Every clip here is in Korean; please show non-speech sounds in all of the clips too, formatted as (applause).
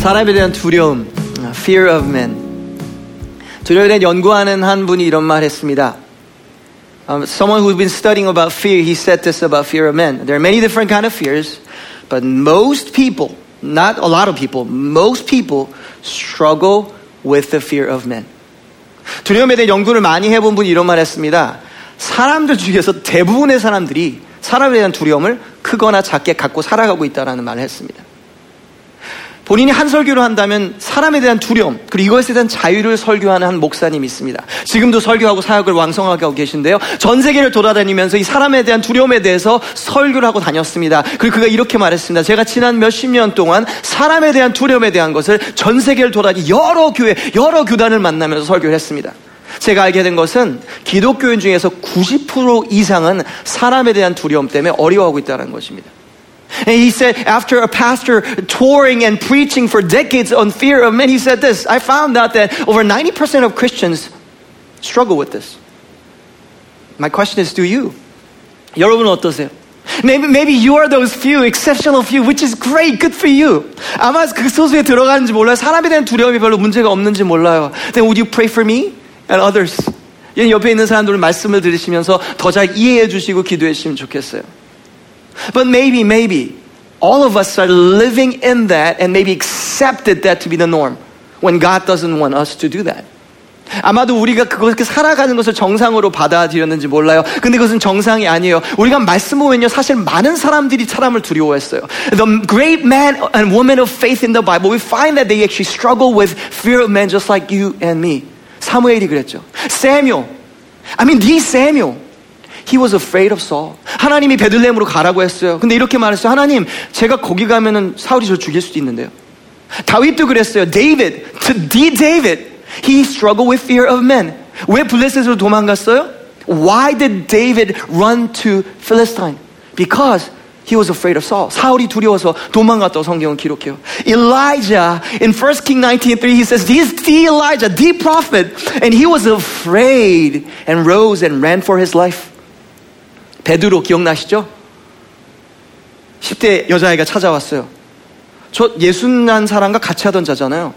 사람에 대한 두려움, fear of men. 두려움에 대한 연구하는 한 분이 이런 말 했습니다. Um, someone who's been studying about fear, he said this about fear of men. There are many different kind of fears, but most people, not a lot of people, most people struggle with the fear of men. 두려움에 대한 연구를 많이 해본 분이 이런 말 했습니다. 사람들 중에서 대부분의 사람들이 사람에 대한 두려움을 크거나 작게 갖고 살아가고 있다는 말을 했습니다. 본인이 한 설교를 한다면 사람에 대한 두려움 그리고 이것에 대한 자유를 설교하는 한 목사님이 있습니다. 지금도 설교하고 사역을 왕성하게 하고 계신데요. 전 세계를 돌아다니면서 이 사람에 대한 두려움에 대해서 설교를 하고 다녔습니다. 그리고 그가 이렇게 말했습니다. 제가 지난 몇십 년 동안 사람에 대한 두려움에 대한 것을 전 세계를 돌아다니 여러 교회, 여러 교단을 만나면서 설교를 했습니다. 제가 알게 된 것은 기독교인 중에서 90% 이상은 사람에 대한 두려움 때문에 어려워하고 있다는 것입니다. And he said, after a pastor touring and preaching for decades on fear of men, he said this I found out that over 90% of Christians struggle with this. My question is, do you? 여러분은 어떠세요? Maybe, maybe you are those few, exceptional few, which is great, good for you. 아마 그 소수에 들어가는지 몰라요. 사람에 대한 두려움이 별로 문제가 없는지 몰라요. Then would you pray for me and others? 옆에 있는 사람들 말씀을 들으시면서 더 잘 이해해 주시고 기도해 주시면 좋겠어요. But maybe, maybe all of us are living in that and maybe accepted that to be the norm when God doesn't want us to do that. 아마도 우리가 그렇게 살아가는 것을 정상으로 받아들였는지 몰라요. 근데 그것은 정상이 아니에요. 우리가 말씀 보면요, 사실 많은 사람들이 사람을 두려워했어요. The great man and woman of faith in the Bible, we find that they actually struggle with fear of men just like you and me. 사무엘이 그랬죠. Samuel. I mean, the Samuel. He was afraid of Saul. 하나님이 베들레헴으로 가라고 했어요. 근데 이렇게 말했어요. 하나님, 제가 거기 가면은 사울이 저 죽일 수도 있는데요. 다윗도 그랬어요. David, the David, he struggled with fear of men. 왜 블레셋으로 도망갔어요? Why did David run to Philistine? Because he was afraid of Saul. 사울이 두려워서 도망갔다고 성경은 기록해요. Elijah in 1 King 19:3 he says, "This the Elijah, the prophet, and he was afraid and rose and ran for his life." 베드로 기억나시죠? 10대 여자아이가 찾아왔어요. 저 예순 난 사람과 같이 하던 자잖아요.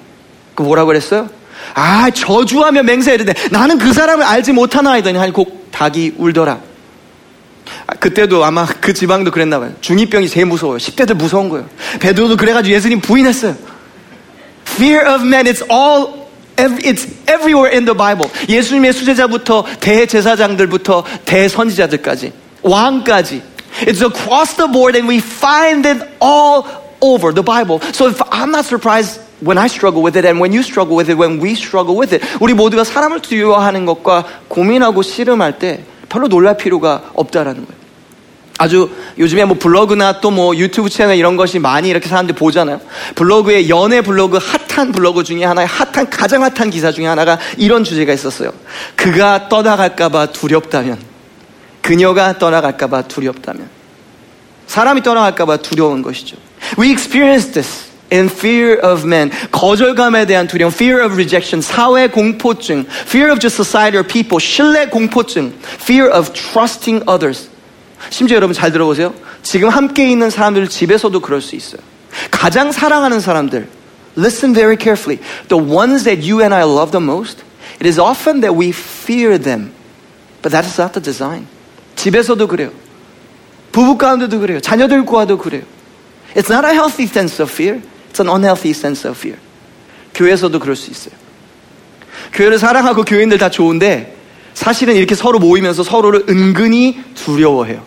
그 뭐라고 그랬어요? 아, 저주하며 돼. 나는 그 사람을 알지 못하나 하더니 한 곡 닭이 울더라. 아, 그때도 아마 그 지방도 그랬나 봐요. 중2병이 제일 무서워요. 10대들 무서운 거예요. 베드로도 그래가지고 예수님 부인했어요. Fear of men, it's all It's everywhere in the Bible. 예수님의 수제자부터 대제사장들부터 대선지자들까지 왕까지. It's across the board and we find it all over the Bible. So if I'm not surprised when I struggle with it and when you struggle with it, when we struggle with it, 우리 모두가 사람을 두려워하는 것과 고민하고 씨름할 때 별로 놀랄 필요가 없다라는 거예요. 아주 요즘에 뭐 블로그나 또 뭐 유튜브 채널 이런 것이 많이 이렇게 사람들이 보잖아요. 블로그에 연애 블로그 핫한 블로그 중에 하나의 핫한 가장 핫한 기사 중에 하나가 이런 주제가 있었어요. 그가 떠나갈까봐 두렵다면, 그녀가 떠나갈까봐 두렵다면, 사람이 떠나갈까봐 두려운 것이죠. We experience this. in fear of men. 거절감에 대한 두려움, fear of rejection, 사회 공포증, fear of just society or people, 신뢰 공포증, fear of trusting others. 심지어 여러분 잘 들어보세요. 지금 함께 있는 사람들 집에서도 그럴 수 있어요. 가장 사랑하는 사람들, listen very carefully. The ones that you and I love the most, it is often that we fear them. But that is not the design. 집에서도 그래요. 부부 가운데도 그래요. 자녀들과도 그래요. It's not a healthy sense of fear. It's an unhealthy sense of fear. 교회에서도 그럴 수 있어요. 교회를 사랑하고 교인들 다 좋은데 사실은 이렇게 서로 모이면서 서로를 은근히 두려워해요.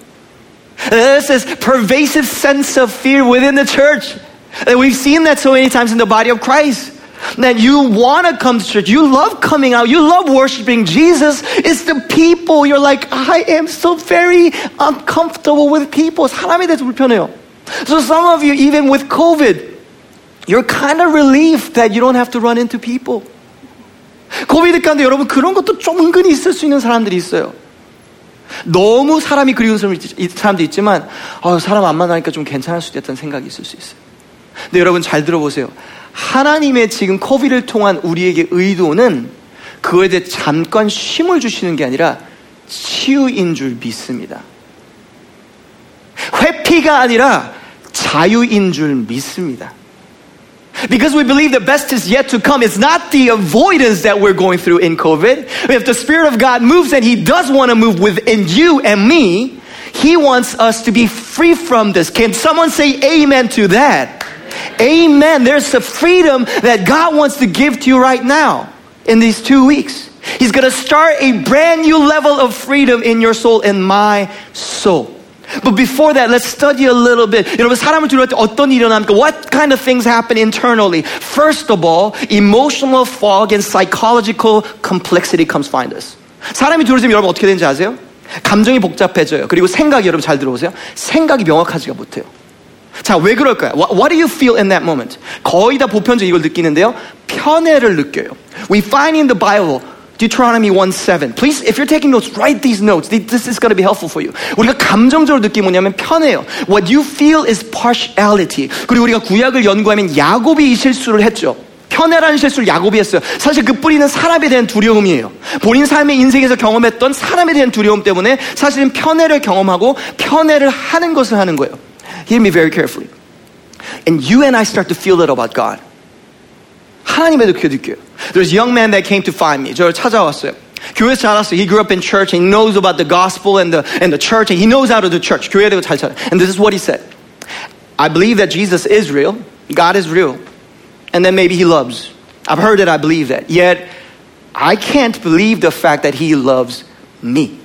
This pervasive sense of fear within the church. We've seen that so many times in the body of Christ. That you want to come to church. You love coming out. You love worshiping Jesus. It's the people. You're like, I am so very uncomfortable with people. 사람에 대해서 불편해요. So some of you, even with COVID, you're kind of relieved that you don't have to run into people. 코비드 가운데 여러분 그런 것도 좀 은근히 있을 수 있는 사람들이 있어요. 너무 사람이 그리운 사람도 있지만 어, 사람 안 만나니까 좀 괜찮을 수도 있다는 생각이 있을 수 있어요. 근데 여러분 잘 들어보세요. 하나님의 지금 코비를 통한 우리에게 의도는 그거에 대해 잠깐 쉼을 주시는 게 아니라 치유인 줄 믿습니다. 회피가 아니라 자유인 줄 믿습니다. Because we believe the best is yet to come. It's not the avoidance that we're going through in COVID. If the Spirit of God moves and He does want to move within you and me, He wants us to be free from this. Can someone say amen to that? Amen. There's a freedom that God wants to give to you right now in these two weeks. He's going to start a brand new level of freedom in your soul and my soul. But before that, let's study a little bit. 여러분, 사람을 두려울 때 어떤 일이 일어납니까? What kind of things happen internally? First of all, emotional fog and psychological complexity comes find us. 사람이 두려워지면 여러분 어떻게 되는지 아세요? 감정이 복잡해져요. 그리고 생각이 여러분 잘 들어오세요? 생각이 명확하지가 못해요. 자, 왜 그럴까요? What, do you feel in that moment? 거의 다 보편적 이걸 느끼는데요. 편애를 느껴요. We find in the Bible Deuteronomy 1:7. Please, if you're taking notes, write these notes. This is going to be helpful for you. 우리가 감정적으로 느끼는 뭐냐면 편해요. What you feel is partiality. 그리고 우리가 구약을 연구하면 야곱이 이 실수를 했죠. 편애라는 실수를 야곱이 했어요. 사실 그 뿌리는 사람에 대한 두려움이에요. 본인 삶의 인생에서 경험했던 사람에 대한 두려움 때문에 사실은 편애를 경험하고 편애를 하는 것을 하는 거예요. Hear me very carefully. And you and I start to feel that about God. 하나님에도 그렇게 느껴요. There's a young man that came to find me. 저를 찾아왔어요. 교회에서 자랐어요. He grew up in church. He knows about the gospel and the, and the church. And he knows how to do church. 교회에 대고 잘 찾아요. And this is what he said. I believe that Jesus is real. God is real. And then maybe he loves. I've heard it. I believe that. Yet, I can't believe the fact that he loves me.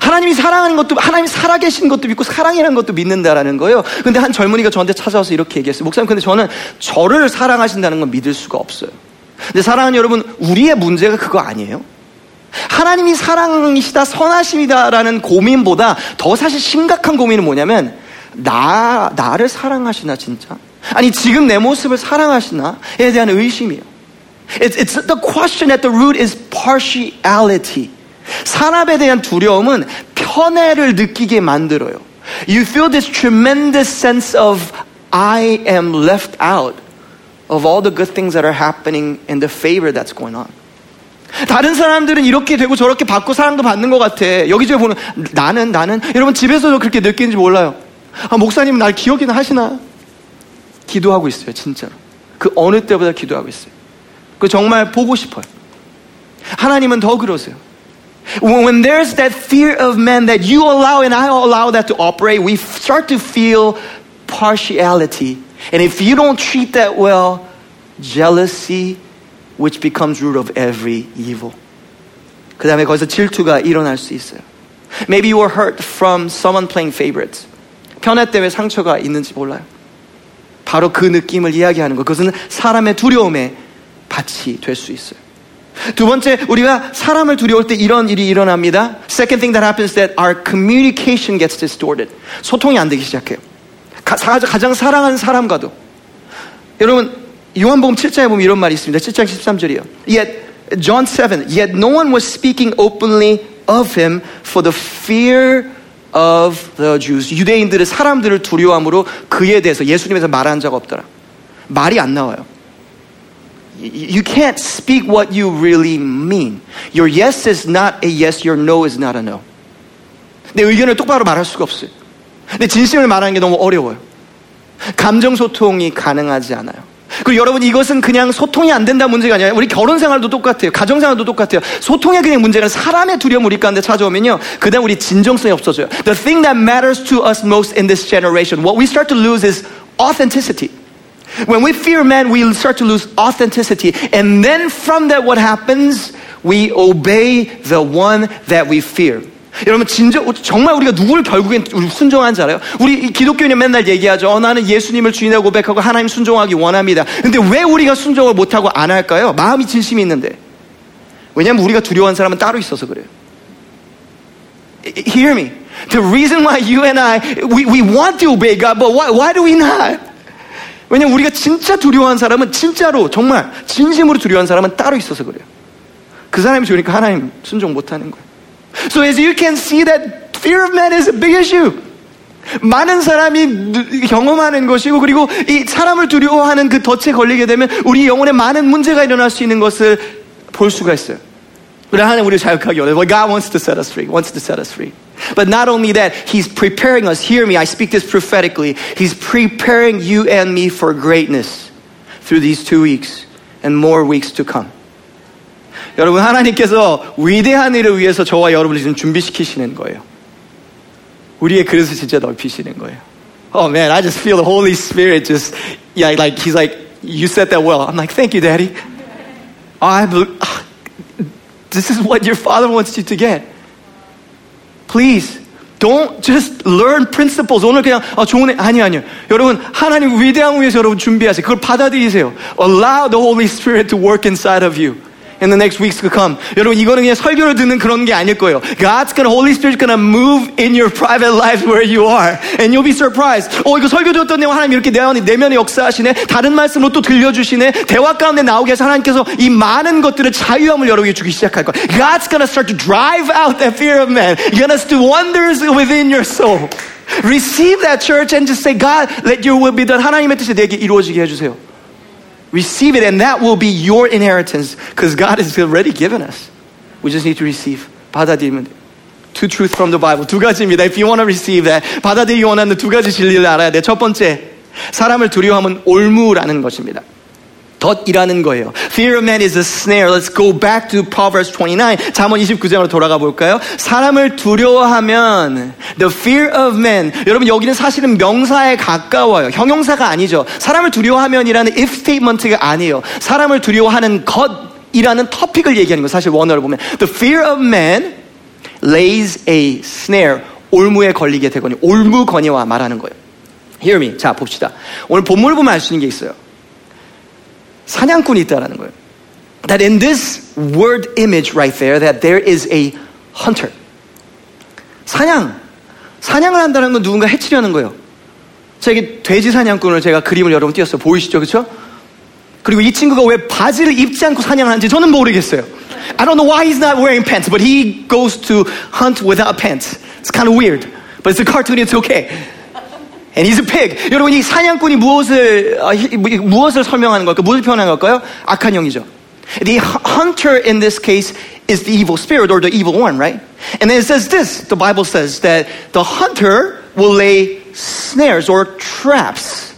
하나님이 사랑하는 것도 하나님이 살아계신 것도 믿고 사랑이라는 것도 믿는다라는 거예요. 근데 한 젊은이가 저한테 찾아와서 이렇게 얘기했어요. 목사님, 근데 저는 저를 사랑하신다는 건 믿을 수가 없어요. 근데 사랑하는 여러분, 우리의 문제가 그거 아니에요? 하나님이 사랑이시다, 선하심이다라는 고민보다 더 사실 심각한 고민은 뭐냐면 나 나를 사랑하시나 진짜? 아니 지금 내 모습을 사랑하시나에 대한 의심이에요. It's, it's the question at the root is partiality. 사람에 대한 두려움은 편애를 느끼게 만들어요. You feel this tremendous sense of I am left out of all the good things that are happening and the favor that's going on. 다른 사람들은 이렇게 되고 저렇게 받고 사랑도 받는 것 같아. 여기저기 보는 나는 나는 여러분 집에서도 그렇게 느끼는지 몰라요. 아, 목사님은 날 기억이나 하시나? 기도하고 있어요, 진짜로. 그 어느 때보다 기도하고 있어요. 그 정말 보고 싶어요. 하나님은 더 그러세요. When there's that fear of men that you allow and I allow that to operate, we start to feel partiality. And if you don't treat that well, jealousy, which becomes root of every evil. 그 다음에 거기서 질투가 일어날 수 있어요. Maybe you were hurt from someone playing favorites. 편애 때문에 상처가 있는지 몰라요. 바로 그 느낌을 이야기하는 거. 그것은 사람의 두려움의 밭이 될 수 있어요. 두 번째, 우리가 사람을 두려울 때 이런 일이 일어납니다. Second thing that happens that our communication gets distorted. 소통이 안 되기 시작해요. 가, 가장 사랑하는 사람과도. 여러분, 요한복음 7장에 보면 이런 말이 있습니다. 7장 13절이요. Yet, John 7, yet no one was speaking openly of him for the fear of the Jews. 유대인들의 사람들을 두려워함으로 그에 대해서 예수님에서 말한 적 없더라. 말이 안 나와요. You can't speak what you really mean. Your yes is not a yes, your no is not a no. 내 의견을 똑바로 말할 수가 없어요. 내 진심을 말하는 게 너무 어려워요. 감정 소통이 가능하지 않아요. 그리고 여러분 이것은 그냥 소통이 안 된다 문제가 아니라 우리 결혼 생활도 똑같아요. 가정 생활도 똑같아요. 소통의 그냥 문제가 사람의 두려움 우리 가운데 찾아오면요. 그다음 우리 진정성이 없어져요. The thing that matters to us most in this generation, what we start to lose is authenticity. When we fear man, we start to lose authenticity. And then from that, what happens? We obey the one that we fear. 여러분 진정 정말 우리가 누구를 결국엔 순종하는지 알아요? 우리 기독교인이 맨날 얘기하죠. 어, 나는 예수님을 주인이라고 고백하고 하나님 순종하기 원합니다. 근데 왜 우리가 순종을 못하고 안 할까요? 마음이 진심이 있는데. 왜냐하면 우리가 두려워하는 사람은 따로 있어서 그래요. Hear me. The reason why you and I we, we want to obey God, but why, why do we not? 왜냐면 우리가 진짜 두려워하는 사람은 진짜로 정말 진심으로 두려워하는 사람은 따로 있어서 그래요. 그 사람이 좋으니까 하나님 순종 못하는 거예요. So as you can see that fear of man is a big issue. 많은 사람이 경험하는 것이고 그리고 이 사람을 두려워하는 그 덫에 걸리게 되면 우리 영혼에 많은 문제가 일어날 수 있는 것을 볼 수가 있어요. 우리 하나님 우리를 자유하게 원해요. God wants to set us free. Wants to set us free. But not only that, He's preparing us. Hear me, I speak this prophetically. He's preparing you and me for greatness through these two weeks and more weeks to come. 여러분, 하나님께서 위대한 일을 위해서 저와 여러분을 지금 준비시키시는 거예요. 우리의 그릇을 진짜 넓히시는 거예요. Oh man, I just feel the Holy Spirit just, yeah, like, He's like, you said that well. I'm like, thank you, Daddy. I believe, this is what your Father wants you to get. Please. Don't just learn principles. 오늘 그냥 아, 좋은 애 아니 아니요. 여러분 하나님 위대한 위해서 여러분 준비하세요. 그걸 받아들이세요. Allow the Holy Spirit to work inside of you. in the next weeks to come. 여러분 이거는 그냥 설교를 듣는 그런 게 아닐 거예요. God's gonna Holy Spirit's gonna move in your private lives where you are, and you'll be surprised. 어 이거 설교 들었던 내용 하나님 이렇게 내면에 내면에 역사하시네. 다른 말씀으로 또 들려주시네. 대화 가운데 나오게 해서 하나님께서 이 많은 것들을 자유함을 여러분에게 주기 시작할 거예요. God's gonna start to drive out that fear of man. You're gonna do wonders within your soul. Receive that church and just say, God, let your will be done. 하나님의 뜻이 내게 이루어지게 해주세요. Receive it, and that will be your inheritance because God has already given us. We just need to receive. 받아들이면 돼요. Two truths from the Bible. 두 가지입니다. If you want to receive that, 받아들이기 원하는 두 가지 진리를 알아야 돼. 첫 번째, 사람을 두려워하면 올무라는 것입니다. 덫이라는 거예요. Fear of man is a snare. Let's go back to Proverbs 29. 잠언 29장으로 돌아가 볼까요? 사람을 두려워하면 the fear of man. 여러분 여기는 사실은 명사에 가까워요. 형용사가 아니죠. 사람을 두려워하면이라는 if statement가 아니에요. 사람을 두려워하는 것이라는 토픽을 얘기하는 거 사실 원어를 보면 the fear of man lays a snare. 올무에 걸리게 되거니 올무거니와 말하는 거예요. Hear me. 자 봅시다. 오늘 본문을 보면 알 수 있는 게 있어요. 사냥꾼이 있다라는 거예요. That in this word image right there, that there is a hunter. 사냥. 사냥을 한다는 건 누군가 해치려는 거예요. 자, 이게 돼지 사냥꾼을 제가 그림을 여러분 띄었어요. 보이시죠? 그쵸? 그리고 이 친구가 왜 바지를 입지 않고 사냥하는지 저는 모르겠어요. I don't know why he's not wearing pants, but he goes to hunt without pants. It's kind of weird. But it's a cartoon, it's okay. And he's a pig. 여러분 이 사냥꾼이 무엇을 어, 무엇을 설명하는 걸까? 무엇을 표현하는 걸까요? 악한 영이죠. The hunter in this case is the evil spirit or the evil one, right? And then it says this. The Bible says that the hunter will lay snares or traps.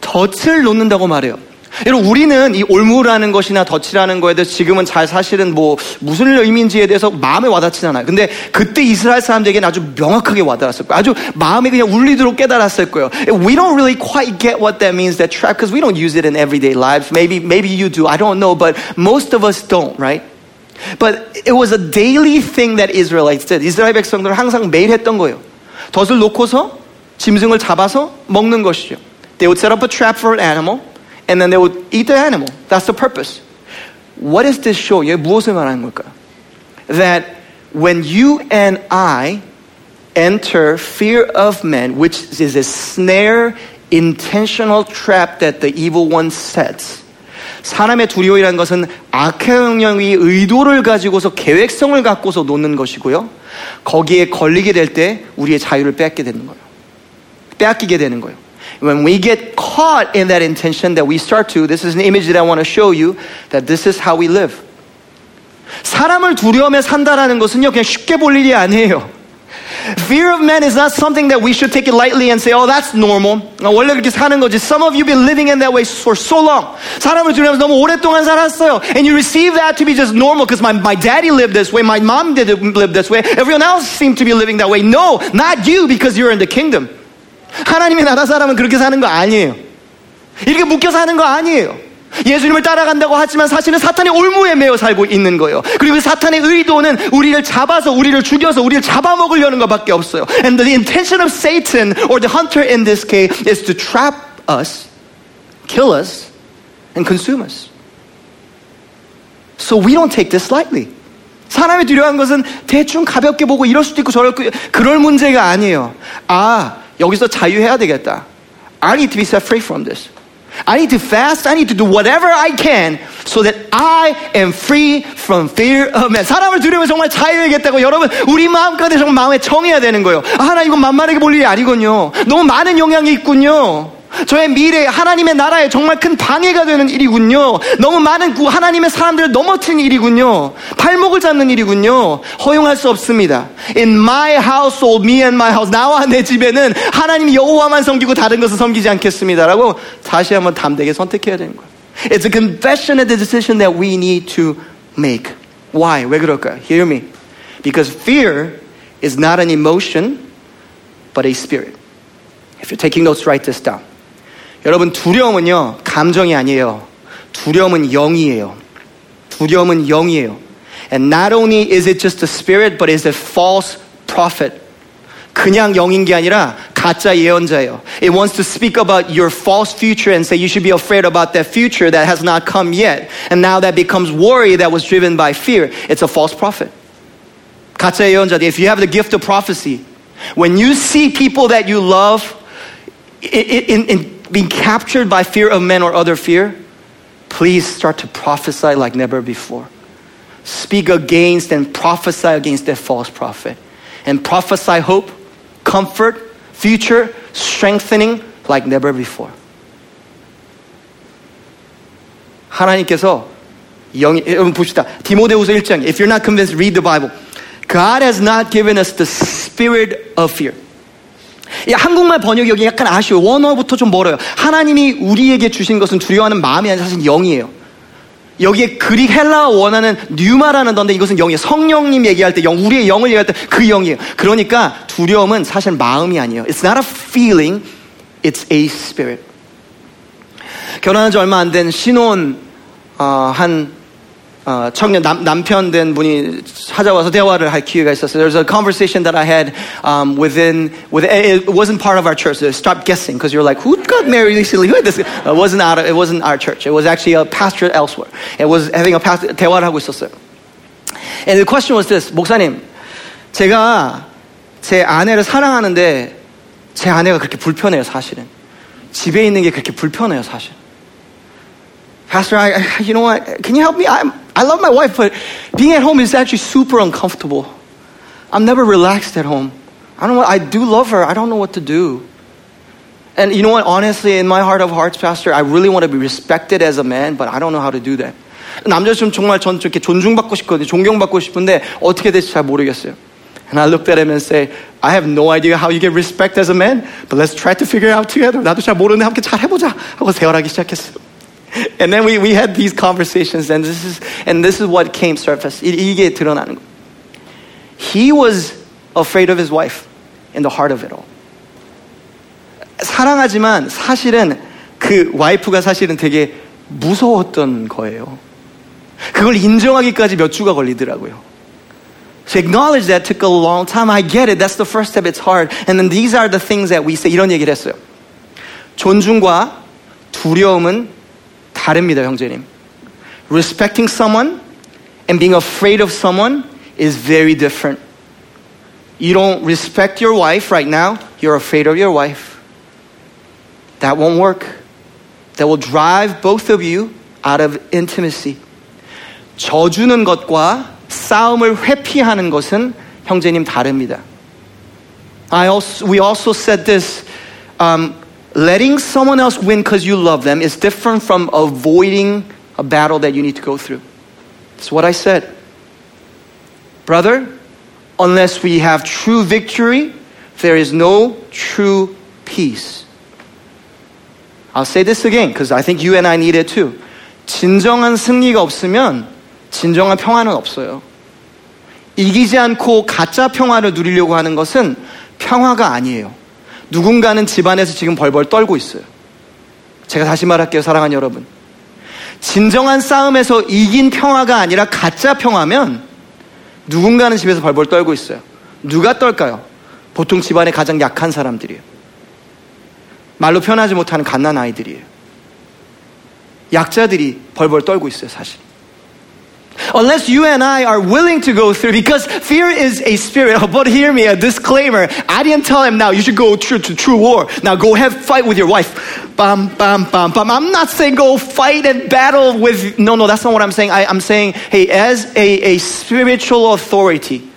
덫을 놓는다고 말해요. 여러분 우리는 이 올무라는 것이나 덫이라는 거에 대해서 지금은 잘 사실은 뭐 무슨 의미인지에 대해서 마음에 와닿지 않아요. 근데 그때 이스라엘 사람들에게는 아주 명확하게 와닿았을 거예요. 아주 마음에 그냥 울리도록 깨달았을 거예요. We don't really quite get what that means that trap because we don't use it in everyday lives. Maybe maybe you do. I don't know, but most of us don't, right? But it was a daily thing that Israelites did. 이스라엘 백성들은 항상 매일 했던 거예요. 덫을 놓고서 짐승을 잡아서 먹는 것이죠. They would set up a trap for an animal. and then they would eat the animal. That's the purpose. What is this show? 얘 무엇을 말하는 걸까요? That when you and I enter fear of men, which is a snare, intentional trap that the evil one sets. 사람의 두려움이라는 것은 악의 영역이 의도를 가지고서 계획성을 갖고서 놓는 것이고요. 거기에 걸리게 될 때 우리의 자유를 뺏게 되는 거예요. 빼앗기게 되는 거예요. When we get caught in that intention that we start to, this is an image that I want to show you, that this is how we live. 사람을 두려움에 산다라는 것은요, 그냥 쉽게 볼 일이 아니에요. Fear of man is not something that we should take it lightly and say, oh, that's normal. 원래 그렇게 사는 거지. Some of you have been living in that way for so long. 사람을 두려워서 너무 오랫동안 살았어요. And you receive that to be just normal because my, my daddy lived this way, my mom did live this way, everyone else seemed to be living that way. No, not you because you're in the kingdom. 하나님의 나라 사람은 그렇게 사는 거 아니에요. 이렇게 묶여 사는 거 아니에요. 예수님을 따라간다고 하지만 사실은 사탄의 올무에 매여 살고 있는 거예요. 그리고 사탄의 의도는 우리를 잡아서 우리를 죽여서 우리를 잡아먹으려는 것밖에 없어요. And the intention of Satan or the hunter in this case is to trap us, kill us, and consume us. So we don't take this lightly. 사람이 두려워한 것은 대충 가볍게 보고 이럴 수도 있고 저럴 그럴 문제가 아니에요. 아, 여기서 자유해야 되겠다. I need to be set free from this. I need to fast. I need to do whatever I can so that I am free from fear of man. 사람을 두려면 정말 자유해야겠다고 여러분 우리 마음 가운데 정말 마음에 정해야 되는 거예요. 아, 하나 이건 만만하게 볼 일이 아니군요. 너무 많은 영향이 있군요. 저의 미래, 하나님의 나라에 정말 큰 방해가 되는 일이군요. 너무 많은 구, 하나님의 사람들을 넘어뜨린 일이군요. 발목을 잡는 일이군요. 허용할 수 없습니다. In my household, me and my house. 나와 내 집에는 하나님 여호와만 섬기고 다른 것을 섬기지 않겠습니다라고 다시 한번 담대하게 선택해야 되는 거예요. It's a confession and a decision that we need to make. Why? 왜 그럴까요? Hear me. Because fear is not an emotion, but a spirit. If you're taking notes, write this down. 여러분, 두려움은요, 감정이 아니에요. 두려움은 영이에요. 두려움은 영이에요. And not only is it just a spirit, but it's a false prophet. 그냥 영인 게 아니라 가짜 예언자예요. It wants to speak about your false future and say you should be afraid about that future that has not come yet. And now that becomes worry that was driven by fear. It's a false prophet. 가짜 예언자. If you have the gift of prophecy, when you see people that you love in, in, in being captured by fear of men or other fear, please start to prophesy like never before. Speak against and prophesy against that false prophet. And prophesy hope, comfort, future, strengthening like never before. 하나님께서 영, 여러분 봅시다. 디모데후서 1장. If you're not convinced, read the Bible. God has not given us the spirit of fear. 이 한국말 번역이 여기 약간 아쉬워요. 원어부터 좀 멀어요. 하나님이 우리에게 주신 것은 두려워하는 마음이 아니라 사실 영이에요. 여기에 그릭 헬라어 원하는 뉴마라는 건데 이것은 영이에요. 성령님 얘기할 때 영, 우리의 영을 얘기할 때 그 영이에요. 그러니까 두려움은 사실 마음이 아니에요. It's not a feeling, it's a spirit. 결혼한 지 얼마 안 된 신혼 어, 한 어, 청년 남, 남편 된 분이 찾아와서 대화를 할 기회가 있었어요. There's a conversation that I had um, within, within it wasn't part of our church. So stop guessing because you're like, who got married recently? Who (laughs) had this? It wasn't out. Of, it wasn't our church. It was actually a pastor elsewhere. It was having a pastor 대화를 하고 있었어요. And the question was this, 목사님, 제가 제 아내를 사랑하는데 제 아내가 그렇게 불편해요, 사실은. 집에 있는 게 그렇게 불편해요, 사실. Pastor, I, you know what? Can you help me? I'm, I love my wife, but being at home is actually super uncomfortable. I'm never relaxed at home. I don't know. I do love her. I don't know what to do. And you know what? Honestly, in my heart of hearts, Pastor, I really want to be respected as a man, but I don't know how to do that. 남자처럼 정말 전 이렇게 존중받고 싶거든요. 존경받고 싶은데 어떻게 될지 잘 모르겠어요. And I looked at him and say, I have no idea how you get respect as a man, but let's try to figure it out together. 나도 잘 모르는데 함께 잘 해보자 하고 대화하기 시작했어요. (laughs) And then we, we had these conversations, and this is, and this is what came surface. 이게 드러나는 거. He was afraid of his wife in the heart of it all. 사랑하지만 사실은 그 와이프가 사실은 되게 무서웠던 거예요. 그걸 인정하기까지 몇 주가 걸리더라고요. To acknowledge that took a long time. I get it. That's the first step. It's hard. And then these are the things that we say. 이런 얘기를 했어요. 존중과 두려움은 다릅니다, 형제님. Respecting someone and being afraid of someone is very different. You don't respect your wife right now, you're afraid of your wife. That won't work. That will drive both of you out of intimacy. 져주는 것과 싸움을 회피하는 것은 형제님 다릅니다. I also, we also said this. Um, letting someone else win because you love them is different from avoiding a battle that you need to go through. That's what I said. Brother, unless we have true victory, there is no true peace. I'll say this again because I think you and I need it too. 진정한 승리가 없으면 진정한 평화는 없어요. 이기지 않고 가짜 평화를 누리려고 하는 것은 평화가 아니에요. 누군가는 집안에서 지금 벌벌 떨고 있어요. 제가 다시 말할게요, 사랑하는 여러분. 진정한 싸움에서 이긴 평화가 아니라 가짜 평화면 누군가는 집에서 벌벌 떨고 있어요. 누가 떨까요? 보통 집안에 가장 약한 사람들이에요. 말로 표현하지 못하는 갓난 아이들이에요. 약자들이 벌벌 떨고 있어요, 사실. Unless you and I are willing to go through, because fear is a spirit. (laughs) Oh, but hear me, a disclaimer. I didn't tell him now you should go to, to true war. Now go have fight with your wife. Bam, bam, bam, bam. I'm not saying go fight and battle with. No, no, that's not what I'm saying. I, I'm saying, hey, as a, a spiritual authority,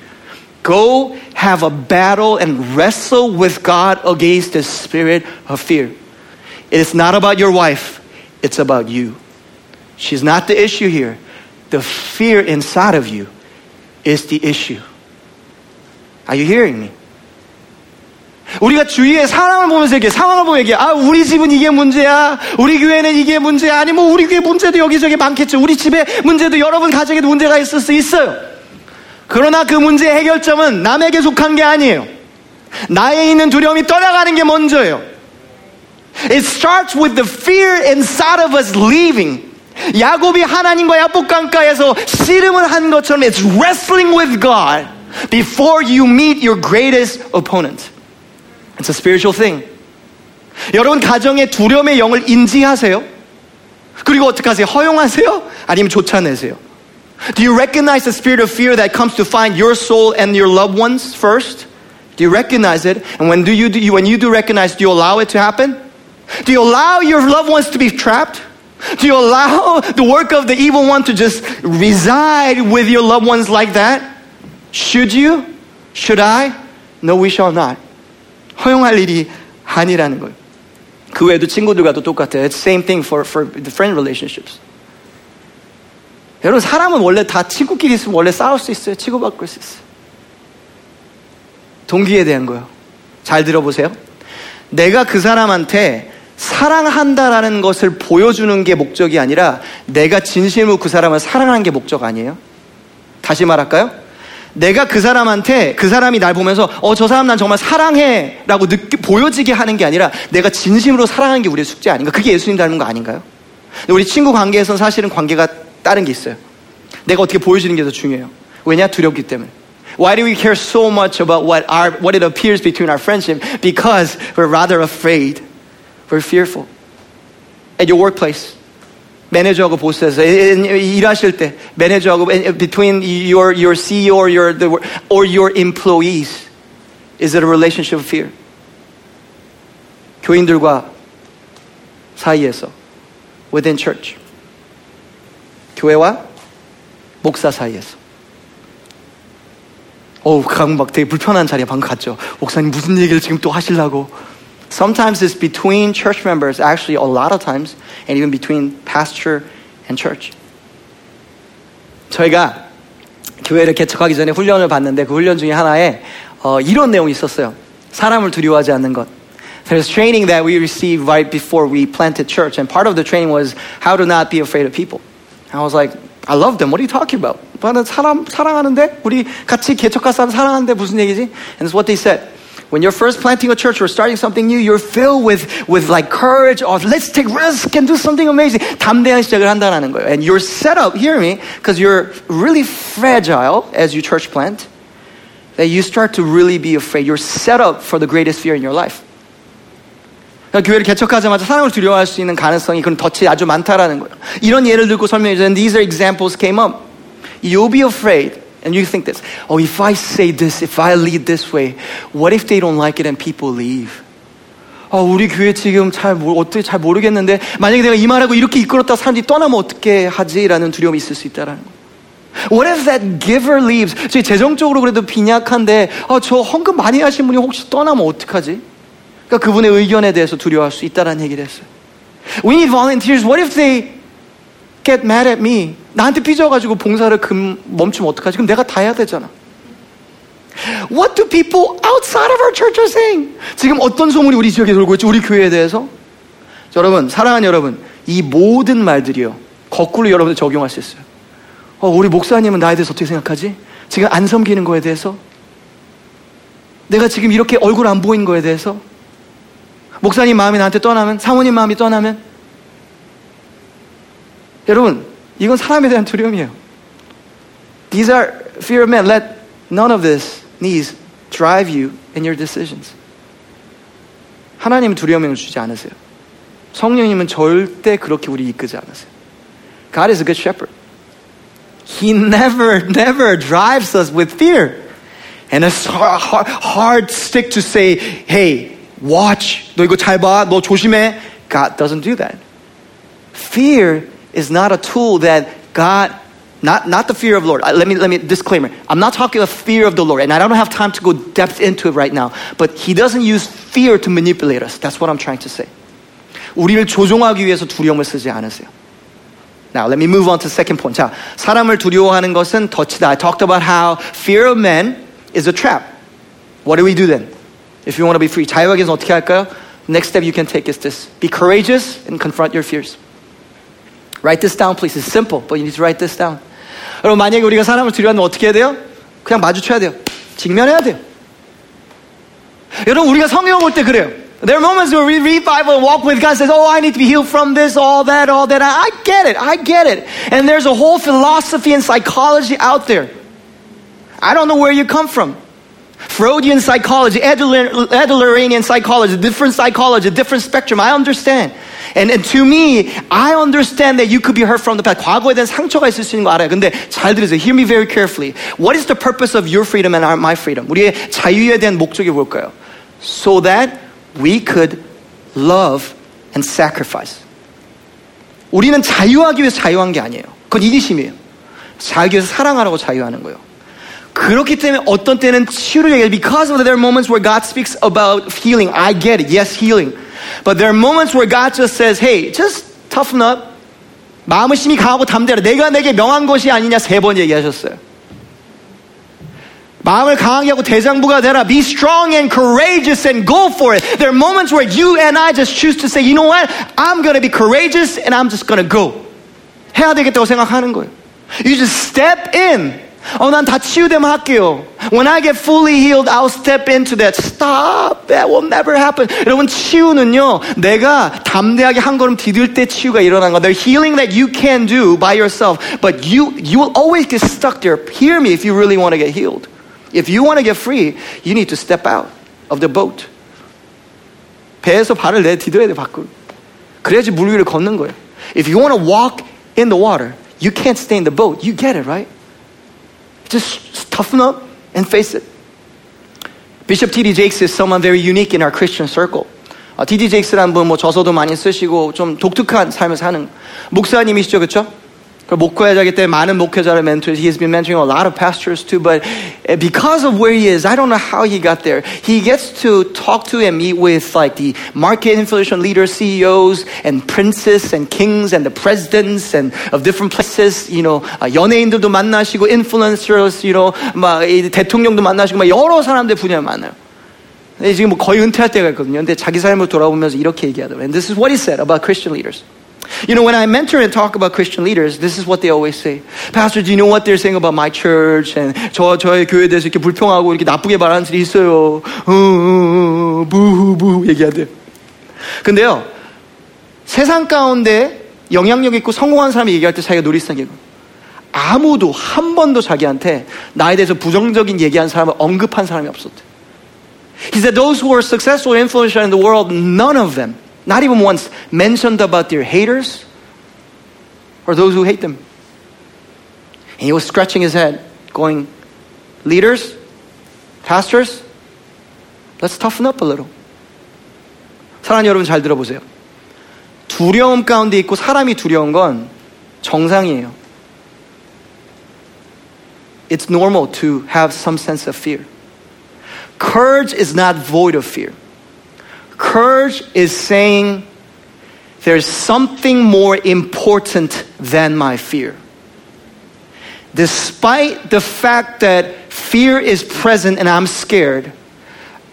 go have a battle and wrestle with God against the spirit of fear. It is not about your wife, it's about you. She's not the issue here. The fear inside of you is the issue. Are you hearing me? 우리가 주위의 상황을 보면서 얘기해, 상황을 보면 얘기해, 아, 우리 집은 이게 문제야. 우리 교회는 이게 문제야. 아니, 뭐, 우리 교회 문제도 여기저기 많겠죠. 우리 집에 문제도 여러분 가정에도 문제가 있을 수 있어요. 그러나 그 문제의 해결점은 남에게 속한 게 아니에요. 나에 있는 두려움이 떠나가는 게 먼저예요. It starts with the fear inside of us leaving. 야곱이 하나님과 야복강가에서 씨름을 한 것처럼 it's wrestling with God before you meet your greatest opponent. It's a spiritual thing. 여러분 가정의 두려움의 영을 인지하세요? 그리고 어떻게 하세요? 허용하세요? 아니면 쫓아내세요? Do you recognize the spirit of fear that comes to find your soul and your loved ones first? Do you recognize it? And when do you do, when you do recognize, do you allow it to happen? Do you allow your loved ones to be trapped? Do you allow the work of the evil one to just reside with your loved ones like that? Should you? Should I? No, we shall not. 허용할 일이 아니라는 거예요. 그 외에도 친구들과도 똑같아요. It's same thing for, for the friend relationships. 여러분, 사람은 원래 다 친구끼리 있으면 원래 싸울 수 있어요. 치고받을 수 있어요. 동기에 대한 거예요. 잘 들어보세요. 내가 그 사람한테 사랑한다라는 것을 보여주는 게 목적이 아니라 내가 진심으로 그 사람을 사랑하는 게 목적 아니에요? 다시 말할까요? 내가 그 사람한테 그 사람이 날 보면서 어 저 사람 난 정말 사랑해 라고 느끼, 보여지게 하는 게 아니라 내가 진심으로 사랑하는 게 우리의 숙제 아닌가? 그게 예수님 닮은 거 아닌가요? 우리 친구 관계에서는 사실은 관계가 다른 게 있어요. 내가 어떻게 보여지는 게 더 중요해요. 왜냐? 두렵기 때문에. Why do we care so much about what, our, what it appears between our friendship? Because we're rather afraid. We're fearful. At your workplace, 매니저하고 보스에서 일하실 때 매니저하고 between your your CEO or your the, or your employees is it a relationship of fear? 교인들과 사이에서 within church 교회와 목사 사이에서 어우 막 되게 불편한 자리에 방금 갔죠 목사님 무슨 얘기를 지금 또 하시려고 Sometimes it's between church members, actually, a lot of times, and even between pastor and church. 저희가 교회를 개척하기 전에 훈련을 받는데 그 훈련 중에 하나에 어, 이런 내용이 있었어요. 사람을 두려워하지 않는 것. There's training that we received right before we planted church, and part of the training was how to not be afraid of people. I was like, I love them. What are you talking about? 나는 사람 사랑하는데 우리 같이 개척할 사람 사랑하는데 무슨 얘기지? And it's what they said. When you're first planting a church or starting something new, you're filled with, with like courage of let's take risk and do something amazing. 담대한 시작을 한다는 거예요. And you're set up, hear me, because you're really fragile as you church plant, that you start to really be afraid. You're set up for the greatest fear in your life. 그러니까 교회를 개척하자마자 사람을 두려워할 수 있는 가능성이 그런 덫이 아주 많다라는 거예요. 이런 예를 들고 설명해 주는 these are examples came up. You'll be afraid And you think this, oh, if I say this, if I lead this way, what if they don't like it and people leave? 어, 우리 교회 지금 잘, 어떻게 잘 모르겠는데, 만약에 내가 이 말하고 이렇게 이끌었다 사람들이 떠나면 어떻게 하지? 라는 두려움이 있을 수 있다라는 거. What if that giver leaves? 저 재정적으로 그래도 빈약한데, 어, 저 헌금 많이 하신 분이 혹시 떠나면 어떡하지? 그러니까 그분의 의견에 대해서 두려워할 수 있다라는 얘기를 했어요. We need volunteers. What if they get mad at me. 나한테 삐져가지고 봉사를 금, 멈추면 어떡하지? 그럼 내가 다 해야 되잖아. What do people outside of our church are saying? 지금 어떤 소문이 우리 지역에 돌고 있지? 우리 교회에 대해서? 여러분, 사랑하는 여러분, 이 모든 말들이요. 거꾸로 여러분들 적용할 수 있어요. 어, 우리 목사님은 나에 대해서 어떻게 생각하지? 지금 안 섬기는 거에 대해서? 내가 지금 이렇게 얼굴 안 보이는 거에 대해서? 목사님 마음이 나한테 떠나면? 사모님 마음이 떠나면? 여러분, 이건 사람에 대한 두려움이에요. These are fear of men. Let none of this needs drive you in your decisions. 하나님은 두려움을 주지 않으세요. 성령님은 절대 그렇게 우리 이끄지 않으세요. God is a good shepherd. He never, never drives us with fear. And it's hard, hard stick to say, hey, watch. 너 이거 잘 봐. 너 조심해. God doesn't do that. Fear is not a tool that God, not, not the fear of the Lord. Uh, let me, let me, disclaimer. I'm not talking of fear of the Lord, and I don't have time to go depth into it right now, but He doesn't use fear to manipulate us. That's what I'm trying to say. 우리를 조종하기 위해서 두려움을 쓰지 않으세요. Now, let me move on to the second point. 자, 사람을 두려워하는 것은 덫이다. I talked about how fear of men is a trap. What do we do then? If you want to be free. 자유하기 위해서 어떻게 할까요? Next step you can take is this. Be courageous and confront your fears. Write this down, please. It's simple, but you need to write this down. 여러분, 만약에 우리가 사람을 두려워하면 어떻게 해야 돼요? 그냥 마주쳐야 돼요. 직면해야 돼요. 여러분, 우리가 성경 볼 때 그래요. There are moments where we read Bible and walk with God and says, Oh, I need to be healed from this, all that, all that. I get it. I get it. And there's a whole philosophy and psychology out there. I don't know where you come from. Freudian psychology, Adler, Adlerian psychology, different psychology, different spectrum. I understand. And, and to me, I understand that you could be hurt from the past. 과거에 대한 상처가 있을 수 있는 거 알아요. 근데 잘 들으세요. Hear me very carefully. What is the purpose of your freedom and my freedom? 우리의 자유에 대한 목적이 뭘까요? So that we could love and sacrifice. 우리는 자유하기 위해서 자유한 게 아니에요. 그건 이기심이에요. 자유하기 위해서 사랑하라고 자유하는 거예요. 그렇기 때문에 어떤 때는 치유를 얘기해요. Because of there are moments where God speaks about healing. I get it. Yes, healing. But there are moments where God just says, hey, just toughen up. 마음의 힘이 강하고 담대라. 내가 내게 명한 것이 아니냐 세 번 얘기하셨어요. 마음을 강하게 하고 대장부가 되라. Be strong and courageous and go for it. There are moments where you and I just choose to say, you know what? I'm going to be courageous and I'm just going to go. 해야 되겠다고 생각하는 거예요. You just step in. 어, 난 다 치유되면 할게요. When I get fully healed, I'll step into that. Stop. That will never happen. 여러분, 치유는요, 내가 담대하게 한 걸음 디딜 때 치유가 일어나는 거. There's healing that you can do by yourself, but you, you will always get stuck there. Hear me if you really want to get healed. If you want to get free, you need to step out of the boat. 배에서 발을 내 디뎌야 돼, 밖으로. 그래야지 물 위를 걷는 거예요. If you want to walk in the water, you can't stay in the boat. You get it, right? Just toughen up and face it. Bishop T.D. Jakes is someone very unique in our Christian circle. 어, T.D. Jakes라는 분, 뭐 저서도 많이 쓰시고 좀 독특한 삶을 사는 목사님이시죠, 그렇죠? 목회자기 때문에 많은 목회자를 mentor. He has been mentoring a lot of pastors too. But because of where he is, I don't know how he got there. He gets to talk to and meet with like the market influential leaders, CEOs, and princes and kings and the presidents and of different places. You know, 연예인들도 만나시고 influencers, you know, 막 대통령도 만나시고 막 여러 사람들 분야 만나요. 지금 뭐 거의 은퇴할 때가 있거든요. 근데 자기 삶을 돌아보면서 이렇게 얘기하더라고요. And this is what he said about Christian leaders. You know, when I mentor and talk about Christian leaders, this is what they always say. Pastor, do you know what they're saying about my church? And 저, 저의 교회에 대해서 이렇게 불평하고 이렇게 나쁘게 말하는 사람들이 있어요. 어, 부후, 부후 얘기하대요. 근데요, 세상 가운데 영향력 있고 성공한 사람이 얘기할 때 자기가 게 아무도 한 번도 자기한테 나에 대해서 부정적인 얘기한 사람을 언급한 사람이 없었대. He said those who are successful and influential in the world, none of them not even once mentioned about their haters or those who hate them. And he was scratching his head, going, Leaders, pastors, let's toughen up a little. 사랑하는 여러분 잘 들어보세요. 두려움 가운데 있고 사람이 두려운 건 정상이에요. It's normal to have some sense of fear. Courage is not void of fear. Courage is saying there's something more important than my fear. Despite the fact that fear is present and I'm scared,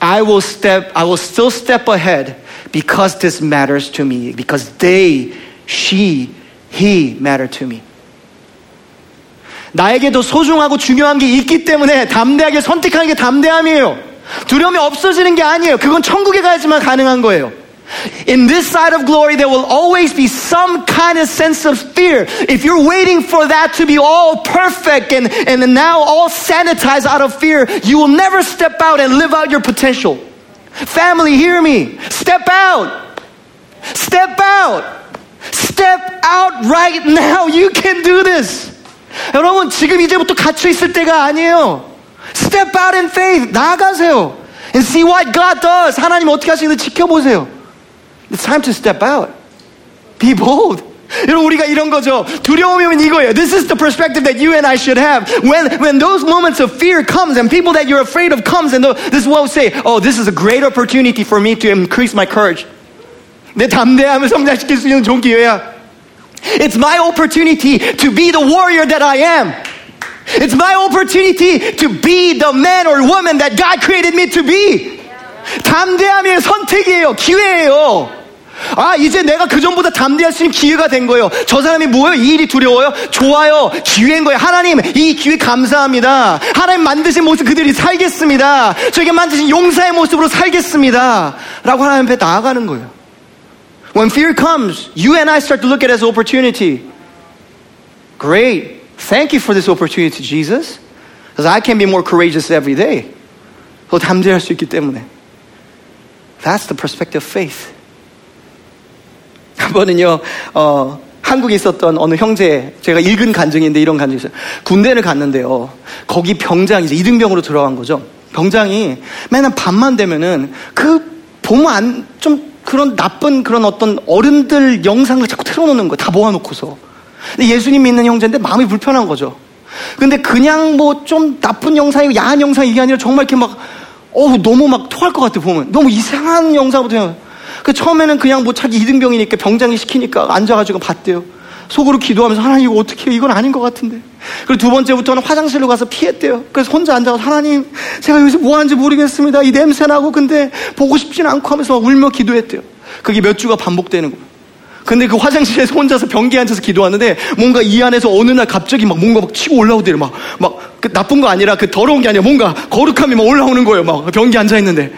I will step I will still step ahead because this matters to me because they she he matter to me. 나에게도 소중하고 중요한 게 있기 때문에 담대하게 선택하는 게 담대함이에요. 두려움이 없어지는 게 아니에요. 그건 천국에 가야지만 가능한 거예요. In this side of glory, there will always be some kind of sense of fear. If you're waiting for that to be all perfect and, and now all sanitized out of fear, you will never step out and live out your potential. Family, hear me. Step out. Step out. Step out right now. You can do this. 여러분, 지금 이제부터 갇혀 있을 때가 아니에요. Step out in faith. 나가세요. And see what God does. 하나님 어떻게 하시는지 지켜보세요. It's time to step out. Be bold. 여러분 우리가 이런 거죠. 두려움이면 이거예요. This is the perspective that you and I should have. When when those moments of fear comes and people that you're afraid of comes and this is what we say. Oh, this is a great opportunity for me to increase my courage. 내 담대함을 성장시킬 수 있는 좋은 기회야. It's my opportunity to be the warrior that I am. It's my opportunity to be the man or woman that God created me to be. 담대함의 선택이에요. 기회예요. 아, 이제 내가 그전보다 담대할 수 있는 기회가 된 거예요. 저 사람이 뭐예요? 이 일이 두려워요? 좋아요. 기회인 거예요. 하나님, 이 기회 감사합니다. 하나님 만드신 모습 그들이 살겠습니다. 저에게 만드신 용사의 모습으로 살겠습니다. 라고 하나님 앞에 나아가는 거예요. When fear comes, you and I start to look at it as opportunity. Great. Thank you for this opportunity, Jesus. Because I can be more courageous every day. 더 담대할 수 있기 때문에. That's the perspective of faith. 한 번은요, 어, 한국에 있었던 어느 형제, 제가 읽은 간증인데 이런 간증이 있어요. 군대를 갔는데요. 거기 병장이 이제 이등병으로 들어간 거죠. 병장이 맨날 밤만 되면은 그 보면 안, 좀 그런 나쁜 그런 어떤 어른들 영상을 자꾸 틀어놓는 거예요. 다 모아놓고서. 근데 예수님 믿는 형제인데 마음이 불편한 거죠. 근데 그냥 뭐 좀 나쁜 영상이고 야한 영상 이게 아니라 정말 이렇게 막, 어우, 너무 막 토할 것 같아, 보면. 너무 이상한 영상부터 그 처음에는 그냥 뭐 자기 이등병이니까 병장이 시키니까 앉아가지고 봤대요. 속으로 기도하면서 하나님 이거 어떻게 해요? 이건 아닌 것 같은데. 그리고 두 번째부터는 화장실로 가서 피했대요. 그래서 혼자 앉아서 하나님 제가 여기서 뭐 하는지 모르겠습니다. 이 냄새 나고 근데 보고 싶진 않고 하면서 울며 기도했대요. 그게 몇 주가 반복되는 거예요. 근데 그 화장실에서 혼자서 변기에 앉아서 기도하는데 뭔가 이 안에서 어느 날 갑자기 막 뭔가 막 치고 올라오대요. 막, 막, 그 나쁜 거 아니라 그 더러운 게 아니라 뭔가 거룩함이 막 올라오는 거예요. 막 변기에 앉아 있는데.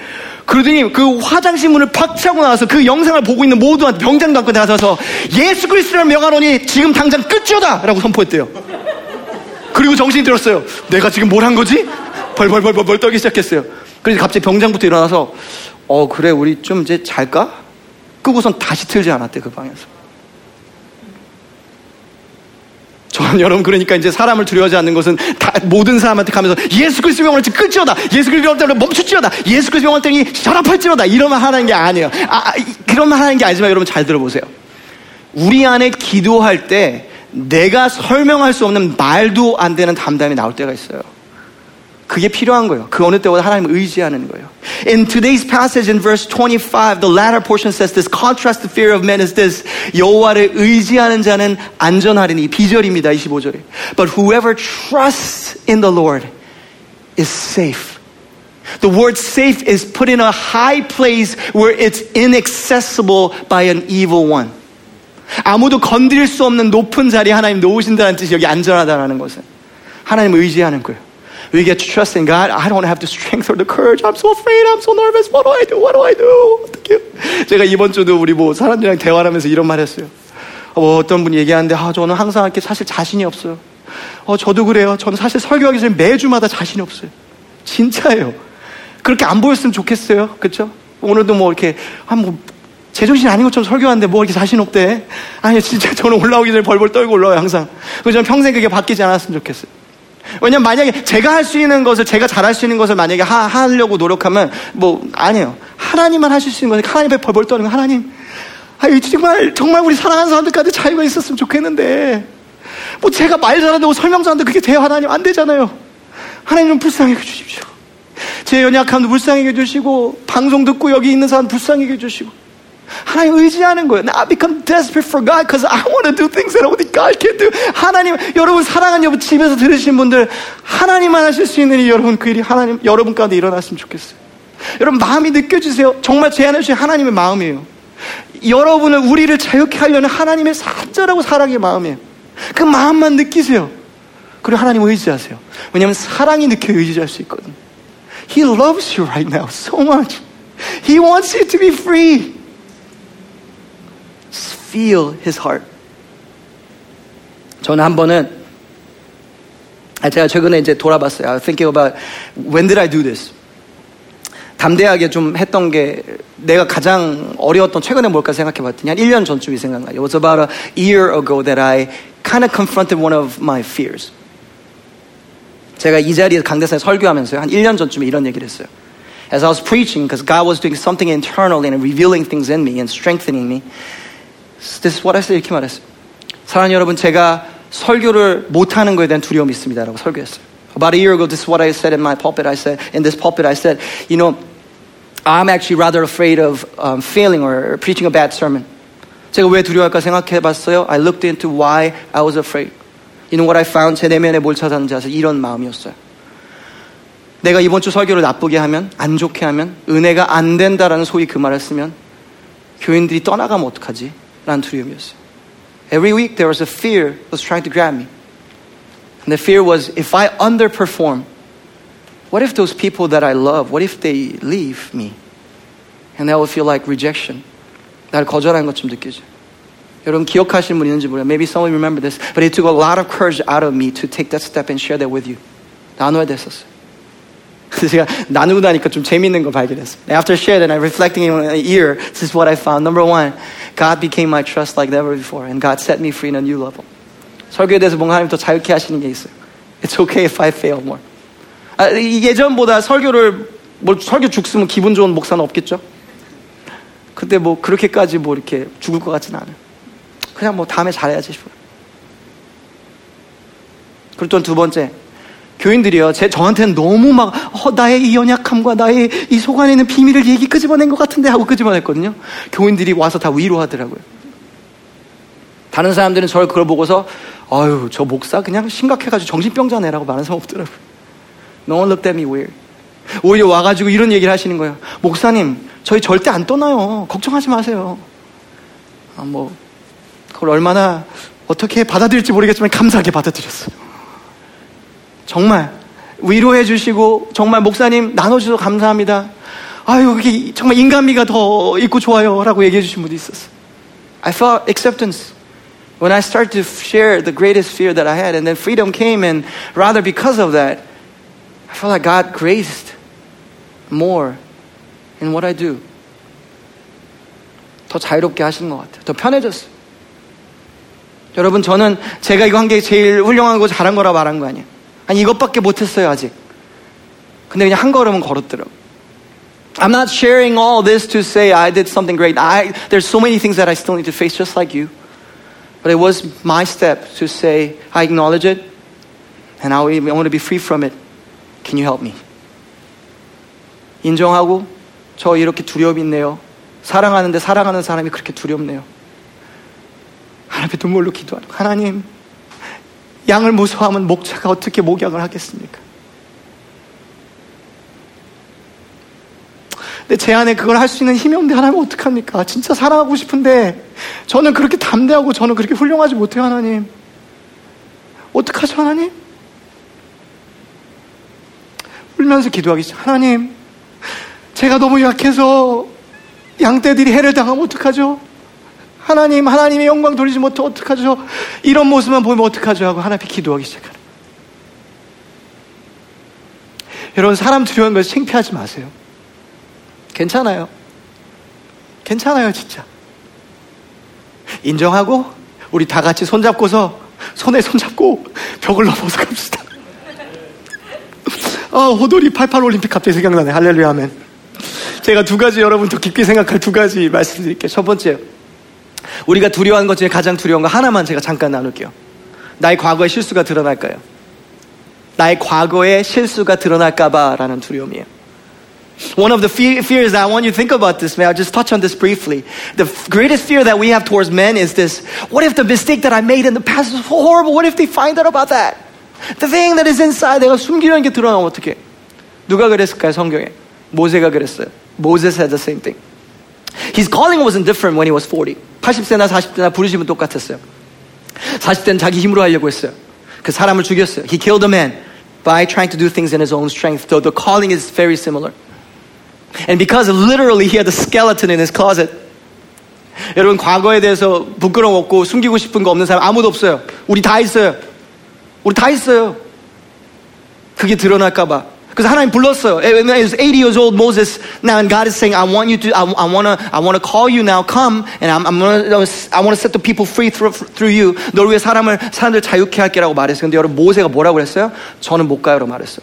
그러더니 그 화장실 문을 팍 차고 나와서 그 영상을 보고 있는 모두한테 병장도 안고 나서서 예수 그리스도를 명하노니 지금 당장 끝이다! 라고 선포했대요. 그리고 정신이 들었어요. 내가 지금 뭘 한 거지? 벌벌벌벌 떨기 시작했어요. 그래서 갑자기 병장부터 일어나서 어 그래 우리 좀 이제 잘까? 끄고선 다시 틀지 않았대 그 방에서. 저는 (laughs) 여러분 그러니까 이제 사람을 두려워하지 않는 것은 다 모든 사람한테 가면서 예수 그리스도 명을 끝지어다 예수 그리스도 명을 멈추지어다 예수 그리스도 명을 때니 전합할지어다 이러면 하는 게 아니에요. 아, 그런말 하는 게 아니지만 여러분 잘 들어보세요. 우리 안에 기도할 때 내가 설명할 수 없는 말도 안 되는 담담이 나올 때가 있어요 그게 필요한 거예요. 그 어느 때보다 하나님을 의지하는 거예요. In today's passage in verse 25, the latter portion says this contrast to fear of men is this 여호와를 의지하는 자는 안전하리니 비절입니다. 25절에. But whoever trusts in the Lord is safe. The word safe is put in a high place where it's inaccessible by an evil one. 아무도 건드릴 수 없는 높은 자리에 하나님 놓으신다는 뜻이 여기 안전하다는 것은 하나님을 의지하는 거예요. We get to trust in God. I don't have the strength or the courage. I'm so afraid. I'm so nervous. What do I do? What do I do? 어떡해요? 제가 이번 주도 우리 뭐 사람들이랑 대화를 하면서 이런 말 했어요. 어, 어떤 분이 얘기하는데, 아, 저는 항상 이렇게 사실 자신이 없어요. 어, 저도 그래요. 저는 사실 설교하기 전에 매주마다 자신이 없어요. 진짜예요. 그렇게 안 보였으면 좋겠어요. 그쵸? 오늘도 뭐 이렇게, 한 뭐, 제정신 아닌 것처럼 설교하는데 뭐 이렇게 자신 없대. 아니, 진짜 저는 올라오기 전에 벌벌 떨고 올라와요, 항상. 그래서 저는 평생 그게 바뀌지 않았으면 좋겠어요. 왜냐면 만약에 제가 할 수 있는 것을 제가 잘할 수 있는 것을 만약에 하, 하려고 노력하면 뭐 아니에요. 하나님만 하실 수 있는 것을 하나님 앞에 벌벌 떠는 하나님. 아, 정말 정말 우리 사랑하는 사람들까지 자유가 있었으면 좋겠는데 뭐 제가 말 잘한다고 설명 잘한다고 그게 돼요 하나님 안 되잖아요. 하나님 좀 불쌍히 해주십시오. 제 연약함도 불쌍히 해주시고 방송 듣고 여기 있는 사람 불쌍히 해주시고 하나님 의지하는 거예요. I become desperate for God because I want to do things that only God can do. 하나님, 여러분 사랑하는 여러분 집에서 들으신 분들 하나님만 하실 수 있는 이 여러분 그 일이 하나님 여러분 가운데 일어났으면 좋겠어요. 여러분 마음이 느껴지세요? 정말 제안해 주신 하나님의 마음이에요. 여러분을 우리를 자유케 하려는 하나님의 산절하고 사랑의 마음이에요. 그 마음만 느끼세요. 그리고 하나님 의지하세요. 왜냐하면 사랑이 느껴 의지할 수 있거든요. He loves you right now so much. He wants you to be free. Feel his heart. 저는 한 번은 제가 최근에 이제 돌아봤어요. I thinking about when did I do this? 담대하게 좀 했던 게 내가 가장 어려웠던 최근에 뭘까 생각해 봤더니 한 1년 전쯤이 생각나요. It was about a year ago that I kind of confronted one of my fears. 제가 이 자리에서 강대상에 설교하면서 한 1년 전쯤에 이런 얘기를 했어요. As I was preaching, because God was doing something internal and revealing things in me and strengthening me, This is what I said. 이렇게 말했어요. 사랑하는 여러분, 제가 설교를 못하는 것에 대한 두려움이 있습니다. 라고 설교했어요. About a year ago, this is what I said in my pulpit. I said, in this pulpit, I said, you know, I'm actually rather afraid of um, failing or preaching a bad sermon. 제가 왜 두려워할까 생각해 봤어요. I looked into why I was afraid. You know what I found? 제 내면에 뭘 찾았는지 아세요? 이런 마음이었어요. 내가 이번 주 설교를 나쁘게 하면, 안 좋게 하면, 은혜가 안 된다라는 소위 그 말을 쓰면, 교인들이 떠나가면 어떡하지? 라는 두려움이었어요. Every week there was a fear that was trying to grab me. And the fear was if I underperform, what if those people that I love, what if they leave me? And that will feel like rejection. 나를 거절한 것처럼 느껴져. 여러분 기억하시는 분 있는지 몰라요. Maybe some of you remember this. But it took a lot of courage out of me to take that step and share that with you. 나눠야 됐었어요. 제가 나누고 나니까 좀 재밌는 걸 발견했어요. After sharing and I reflecting in a year, this is what I found. Number one, God became my trust like never before. And God set me free in a new level. 설교에 대해서 뭔가 하나님 더 자유케 하시는 게 있어요. It's okay if I fail more. 아, 예전보다 설교를 뭐 설교 죽으면 기분 좋은 목사는 없겠죠? 근데 뭐 그렇게까지 뭐 이렇게 죽을 것 같지는 않아요. 그냥 뭐 다음에 잘해야지 싶어요. 그리고 또 두 번째, 교인들이요, 제, 저한테는 너무 막, 어, 나의 이 연약함과 나의 이 속 안에 있는 비밀을 얘기 끄집어낸 것 같은데 하고 끄집어냈거든요. 교인들이 와서 다 위로하더라고요. 다른 사람들은 저를 그걸 보고서, 아유, 저 목사 그냥 심각해가지고 정신병자네라고 말하는 사람 없더라고요. No one looked at me weird. 오히려 와가지고 이런 얘기를 하시는 거예요. 목사님, 저희 절대 안 떠나요. 걱정하지 마세요. 아, 뭐, 그걸 얼마나 어떻게 받아들일지 모르겠지만 감사하게 받아들였어요. 정말 위로해 주시고 정말 목사님 나눠주셔서 감사합니다. 아유 그게 정말 인간미가 더 있고 좋아요라고 얘기해 주신 분도 있었어요. I felt acceptance when I started to share the greatest fear that I had, and then freedom came, and rather because of that, I felt like God graced more in what I do. 더 자유롭게 하시는 것 같아요. 더 편해졌어요. 여러분, 저는 제가 이거 한 게 제일 훌륭하고 잘한 거라 말한 거 아니에요. 아니, 이것밖에 못했어요, 아직. 근데 그냥 한 걸음은 걸었더라고. I'm not sharing all this to say I did something great. I, there's so many things that I still need to face just like you. But it was my step to say, I acknowledge it, and I want to be free from it. Can you help me? 인정하고, 저 이렇게 두려움이 있네요. 사랑하는데 사랑하는 사람이 그렇게 두렵네요. 하나님의 눈물로 기도하는 하나님, 양을 무서워하면 목자가 어떻게 목양을 하겠습니까? 근데 제 안에 그걸 할 수 있는 힘이 없는데 하나님 어떡합니까? 진짜 사랑하고 싶은데 저는 그렇게 담대하고 저는 그렇게 훌륭하지 못해요 하나님. 어떡하죠 하나님? 울면서 기도하기 시작. 하나님, 제가 너무 약해서 양떼들이 해를 당하면 어떡하죠? 하나님, 하나님의 영광 돌리지 못해 어떡하죠? 이런 모습만 보면 어떡하죠? 하고 하나님 앞에 기도하기 시작하는. 여러분, 사람 두려운 걸 창피하지 마세요. 괜찮아요. 괜찮아요, 진짜. 인정하고, 우리 다 같이 손잡고서, 손에 손잡고, 벽을 넘어서 갑시다. 아, 호돌이 88 올림픽 갑자기 생각나네. 할렐루야 하면. 제가 두 가지 여러분 더 깊게 생각할 두 가지 말씀드릴게요. 첫 번째요. 우리가 두려워하는 것 중에 가장 두려운 거 하나만 제가 잠깐 나눌게요. 나의 과거의 실수가 드러날까요? 나의 과거의 실수가 드러날까봐라는 두려움이에요. One of the fears that I want you to think about this, may I just touch on this briefly. The greatest fear that we have towards men is this what if the mistake that I made in the past is horrible? What if they find out about that? The thing that is inside, 내가 숨기려는 게 드러나면 어떡해? 누가 그랬을까요, 성경에? 모세가 그랬어요. Moses had the same thing. His calling wasn't different when he was 40. 80세나 40세나 부르시면 똑같았어요. 40대는 자기 힘으로 하려고 했어요. 그 사람을 죽였어요. He killed a man by trying to do things in his own strength. So the calling is very similar. And because literally he had a skeleton in his closet. 여러분 과거에 대해서 부끄러웠고 숨기고 싶은 거 없는 사람 아무도 없어요. 우리 다 있어요. 우리 다 있어요. 그게 드러날까봐. 그래서 하나님 불렀어요. When he was 80 years old, Moses now, and God is saying, I want you to, I, I wanna, I wanna call you now. Come, and I'm, I'm gonna, I wanna set the people free through, through you. 너를 위해 사람을 사람들 자유케 할게라고 말했어요. 근데 여러분 모세가 뭐라고 그랬어요? 저는 못 가요라고 말했어요.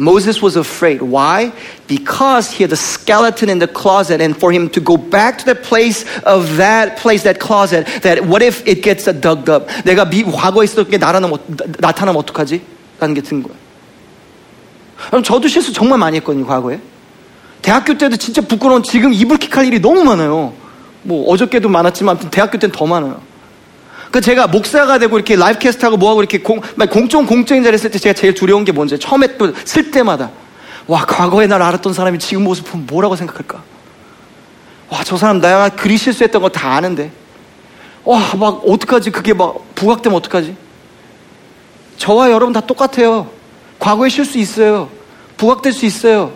Moses was afraid. Why? Because he had a skeleton in the closet, and for him to go back to the place of that place, that closet, that what if it gets dug up? 내가 미, 과거에 있었던 게 나타나면, 나타나면 어떡하지? 라는 게 든 거예요. 그럼 저도 실수 정말 많이 했거든요, 과거에. 대학교 때도 진짜 부끄러운 지금 이불킥할 일이 너무 많아요. 뭐 어저께도 많았지만 대학교 때는 더 많아요. 그 제가 목사가 되고 이렇게 라이브 캐스트하고 뭐하고 이렇게 공, 공적 공적인 자리에 있을 때 제가 제일 두려운 게 뭔지 처음에 또쓸 때마다 와 과거에 날 알았던 사람이 지금 모습 보면 뭐라고 생각할까? 와 저 사람 내가 그리 실수했던 거 다 아는데 와 막 어떡하지 그게 막 부각되면 어떡하지? 저와 여러분 다 똑같아요. 과거에 실수 있어요. 부각될 수 있어요.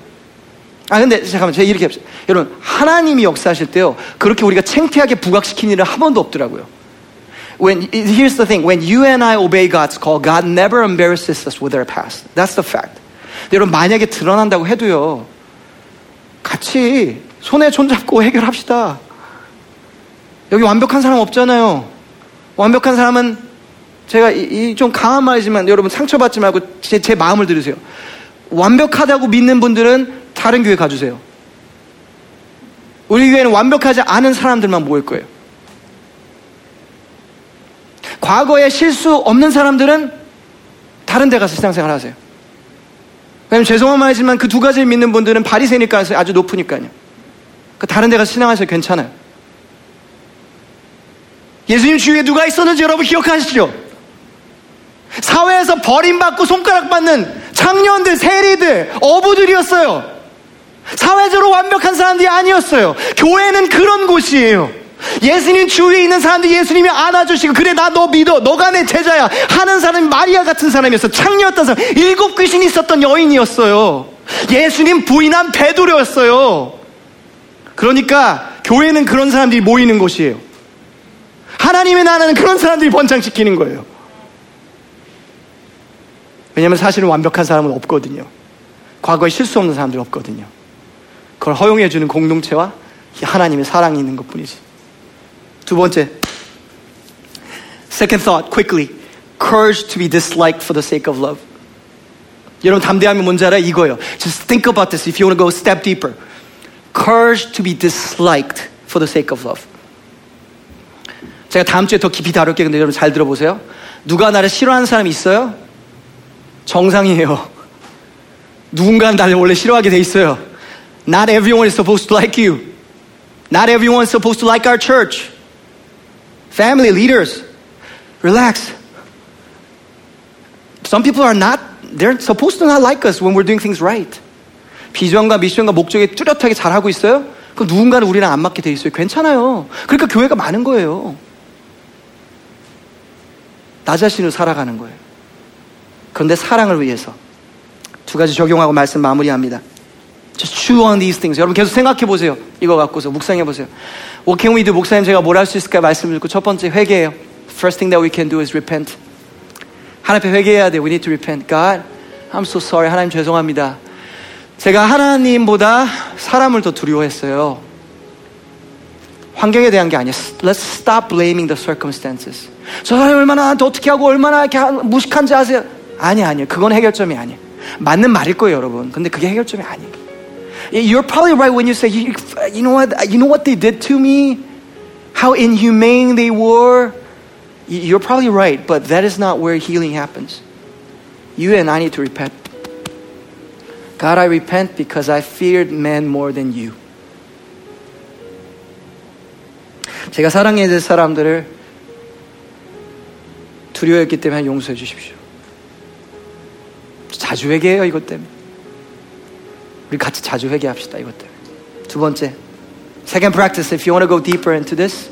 아 근데 잠깐만 제가 이렇게 합시다. 여러분 하나님이 역사하실 때요 그렇게 우리가 창피하게 부각시킨 일은 한 번도 없더라고요. When here's the thing, when you and I obey God's call, God never embarrasses us with our past. That's the fact. 여러분 만약에 드러난다고 해도요 같이 손에 손잡고 해결합시다. 여기 완벽한 사람 없잖아요. 완벽한 사람은 제가 이 좀 강한 말이지만 여러분 상처받지 말고 제, 제 마음을 들으세요. 완벽하다고 믿는 분들은 다른 교회 가주세요. 우리 교회는 완벽하지 않은 사람들만 모일 거예요. 과거에 실수 없는 사람들은 다른 데 가서 신앙생활 하세요. 왜냐면 죄송한 말이지만 그 두 가지를 믿는 분들은 바리새니까 아주 높으니까요. 그 다른 데 가서 신앙하셔도 괜찮아요. 예수님 주위에 누가 있었는지 여러분 기억하시죠? 사회에서 버림받고 손가락 받는 청년들, 세리들, 어부들이었어요. 사회적으로 완벽한 사람들이 아니었어요. 교회는 그런 곳이에요. 예수님 주위에 있는 사람들 예수님이 안아주시고 그래 나 너 믿어. 너가 내 제자야. 하는 사람이 마리아 같은 사람이었어 창녀였던 사람. 일곱 귀신이 있었던 여인이었어요. 예수님 부인한 베드로였어요. 그러니까 교회는 그런 사람들이 모이는 곳이에요. 하나님의 나라는 그런 사람들이 번창시키는 거예요 왜냐하면 사실은 완벽한 사람은 없거든요 과거에 실수 없는 사람들이 없거든요 그걸 허용해주는 공동체와 하나님의 사랑이 있는 것 뿐이지. 두 번째. Second thought, quickly. Courage to be disliked for the sake of love. 여러분 담대하면 뭔지 알아요? 이거예요. Just think about this if you want to go step deeper. Courage to be disliked for the sake of love. 제가 다음 주에 더 깊이 다룰게요. 근데 여러분 잘 들어보세요. 누가 나를 싫어하는 사람이 있어요? 정상이에요. 누군가는 나를 원래 싫어하게 돼 있어요. Not everyone is supposed to like you. Not everyone is supposed to like our church. Family leaders, relax. Some people are not, they're supposed to not like us when we're doing things right. 비전과 미션과 목적에 뚜렷하게 잘하고 있어요? 그럼 누군가는 우리랑 안 맞게 돼 있어요. 괜찮아요. 그러니까 교회가 많은 거예요. 나 자신을 살아가는 거예요. 그런데 사랑을 위해서 두 가지 적용하고 말씀 마무리합니다. Just chew on these things. 여러분 계속 생각해 보세요. 이거 갖고서 묵상해 보세요. We do? 목사님 제가 뭘 할 수 있을까 말씀을 듣고 첫 번째 회개예요. First thing that we can do is repent. 하나님 앞에 회개해야 돼. We need to repent. God, I'm so sorry. 하나님 죄송합니다. 제가 하나님보다 사람을 더 두려워했어요. 환경에 대한 게 아니에요. Let's stop blaming the circumstances. 저 사람이 얼마나 어떻게 하고 얼마나 무식한지 아세요? 아니, 아니요. 그건 해결점이 아니에요. 맞는 말일 거예요, 여러분. 근데 그게 해결점이 아니에요. You're probably right when you say, you, you know what, you know what they did to me? How inhumane they were? You're probably right, but that is not where healing happens. You and I need to repent. God, I repent because I feared men more than you. 제가 사랑해야 될 사람들을 두려워했기 때문에 용서해 주십시오. 자주 회개해요, 이것 때문에. 우리 같이 자주 회개합시다, 이것 때문에. 두 번째. Second practice, if you want to go deeper into this,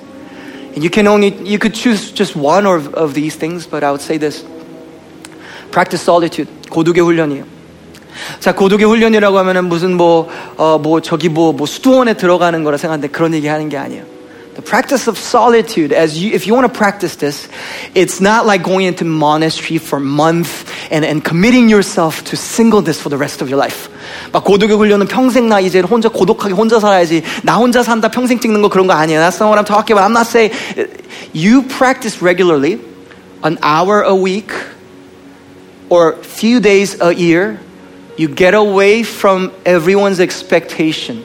and you can only, you could choose just one of, of these things, but I would say this. Practice solitude. 고독의 훈련이에요. 자, 고독의 훈련이라고 하면은 무슨 뭐, 어, 뭐, 저기 뭐, 뭐, 수도원에 들어가는 거라 생각하는데 그런 얘기 하는 게 아니에요. The practice of solitude, as you, if you want to practice this, it's not like going into monastery for a month and, and committing yourself to singleness for the rest of your life. 막 고독의 훈련은 평생 나 이제 혼자 고독하게 혼자 살아야지. 나 혼자 산다 평생 찍는 거 그런 거 아니에요. That's not what I'm talking about. I'm not saying you practice regularly, an hour a week, or few days a year. You get away from everyone's expectation.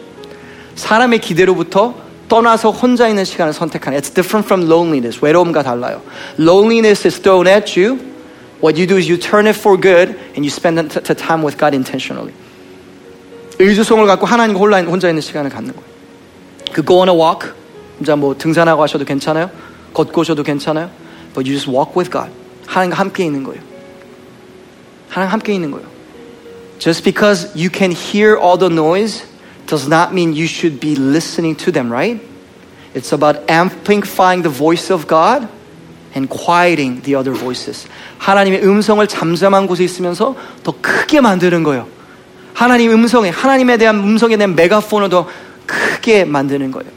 사람의 기대로부터 떠나서 혼자 있는 시간을 선택하는. It's different from loneliness. 외로움과 달라요. Loneliness is thrown at you. What you do is you turn it for good and you spend the time with God intentionally. 의주성을 갖고 하나님과 혼자, 혼자 있는 시간을 갖는 거예요. 그 go on a walk. 진짜 뭐 등산하고 하셔도 괜찮아요. 걷고 오셔도 괜찮아요. But you just walk with God. 하나님과 함께 있는 거예요. 하나님 함께 있는 거예요. Just because you can hear all the noise does not mean you should be listening to them, right? It's about amplifying the voice of God and quieting the other voices. 하나님의 음성을 잠잠한 곳에 있으면서 더 크게 만드는 거예요. 하나님 음성에, 하나님에 대한 음성에 대한 메가폰을 더 크게 만드는 거예요.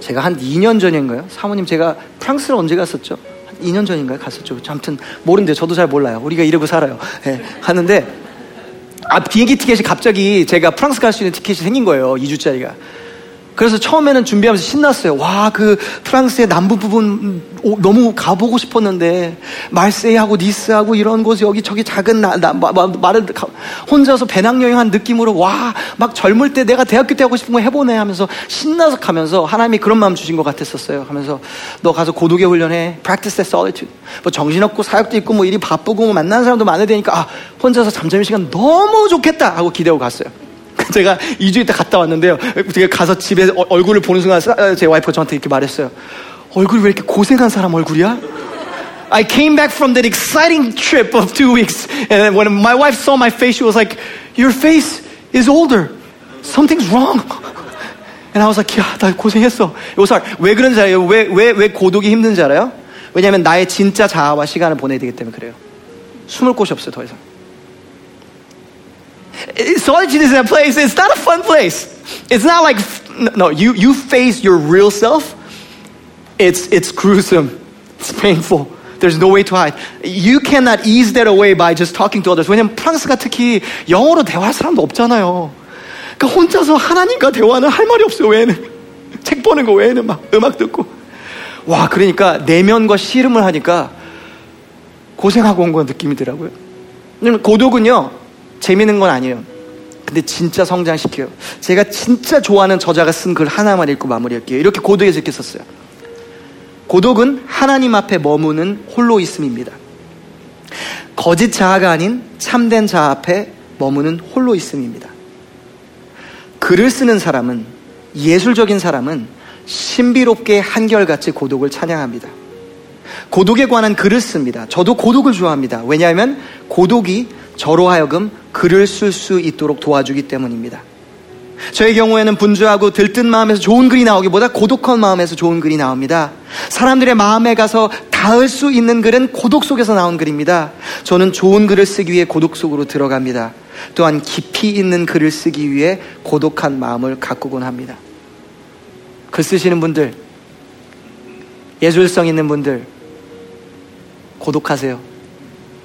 제가 한 2년 전인가요? 사모님 제가 프랑스를 언제 갔었죠? 한 2년 전인가요? 갔었죠. 아무튼 모르는데 저도 잘 몰라요. 우리가 이러고 살아요. 네, 하는데 아 비행기 티켓이 갑자기 제가 프랑스 갈 수 있는 티켓이 생긴 거예요. 2주짜리가. 그래서 처음에는 준비하면서 신났어요. 와, 그 프랑스의 남부 부분 너무 가보고 싶었는데 말세이하고 니스하고 이런 곳 여기 저기 작은 나, 나 마, 말을 혼자서 배낭여행한 느낌으로 와, 막 젊을 때 내가 대학교 때 하고 싶은 거 해보네 하면서 신나서 가면서 하나님이 그런 마음 주신 것 같았었어요. 하면서 너 가서 고독의 훈련해. practice solitude. 뭐 정신없고 사역도 있고 뭐 일이 바쁘고 뭐 만나는 사람도 많아야 되니까 아, 혼자서 잠잠의 시간 너무 좋겠다 하고 기대고 갔어요. (laughs) 제가 2주 있다 갔다 왔는데요. 제가 가서 집에 어, 얼굴을 보는 순간 제 와이프가 저한테 이렇게 말했어요. 얼굴이 왜 이렇게 고생한 사람 얼굴이야? I came back from that exciting trip of two weeks, and when my wife saw my face, she was like, "Your face is older. Something's wrong." And I was like, 야, 나 고생했어. 요살 왜 그런지 알아요? 왜, 왜, 왜 고독이 힘든지 알아요? 왜냐하면 나의 진짜 자아와 시간을 보내야 되기 때문에 그래요. 숨을 곳이 없어요, 더 이상. Solitude is a place, it's not a fun place. It's not like, no, you, you face your real self. It's, it's gruesome. It's painful. There's no way to hide. You cannot ease that away by just talking to others. 왜냐면 프랑스가 특히 영어로 대화할 사람도 없잖아요. 그러니까 혼자서 하나님과 대화는 할 말이 없어요, 외에는. 책 보는 거 외에는 막 음악 듣고. 와, 그러니까 내면과 씨름을 하니까 고생하고 온 건 느낌이더라고요. 고독은요, 재미있는 건 아니에요. 근데 진짜 성장시켜요. 제가 진짜 좋아하는 저자가 쓴 글 하나만 읽고 마무리할게요. 이렇게 고독에서 이렇게 썼어요. 고독은 하나님 앞에 머무는 홀로 있음입니다. 거짓 자아가 아닌 참된 자아 앞에 머무는 홀로 있음입니다. 글을 쓰는 사람은 예술적인 사람은 신비롭게 한결같이 고독을 찬양합니다. 고독에 관한 글을 씁니다. 저도 고독을 좋아합니다. 왜냐하면 고독이 저로 하여금 글을 쓸 수 있도록 도와주기 때문입니다. 저의 경우에는 분주하고 들뜬 마음에서 좋은 글이 나오기보다 고독한 마음에서 좋은 글이 나옵니다. 사람들의 마음에 가서 닿을 수 있는 글은 고독 속에서 나온 글입니다. 저는 좋은 글을 쓰기 위해 고독 속으로 들어갑니다. 또한 깊이 있는 글을 쓰기 위해 고독한 마음을 가꾸곤 합니다. 글 쓰시는 분들, 예술성 있는 분들, 고독하세요.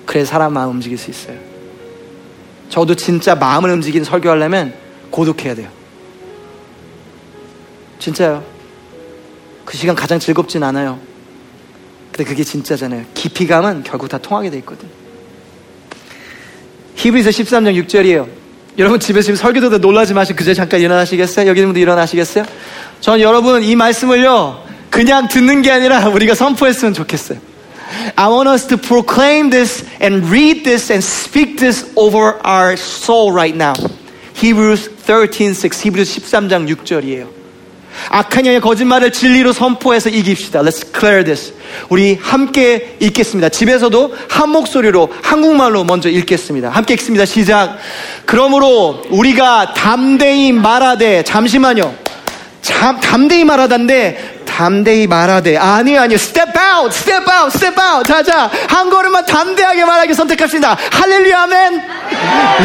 그래 사람 마음 움직일 수 있어요. 저도 진짜 마음을 움직이는 설교하려면 고독해야 돼요. 진짜요. 그 시간 가장 즐겁진 않아요. 근데 그게 진짜잖아요. 깊이감은 결국 다 통하게 돼 있거든. 히브리서 13장 6절이에요. 여러분 집에서 지금 설교 듣다 놀라지 마시고 그저 잠깐 일어나시겠어요? 여기 있는 분들 일어나시겠어요? 전 여러분 이 말씀을요 그냥 듣는 게 아니라 우리가 선포했으면 좋겠어요. I want us to proclaim this and read this and speak this over our soul right now. Hebrews 13:6 히브리서 13장 6절이에요. 악한 영의 거짓말을 진리로 선포해서 이깁시다. Let's declare this. 우리 함께 읽겠습니다. 집에서도 한 목소리로 한국말로 먼저 읽겠습니다. 함께 읽습니다. 시작. 그러므로 우리가 담대히 말하되 잠시만요. 참, 담대히 말하던데 담대히 말하되 아니 아니요 step out step out step out. 자자 한 걸음만 담대하게 말하기 선택합시다. 할렐루야 아멘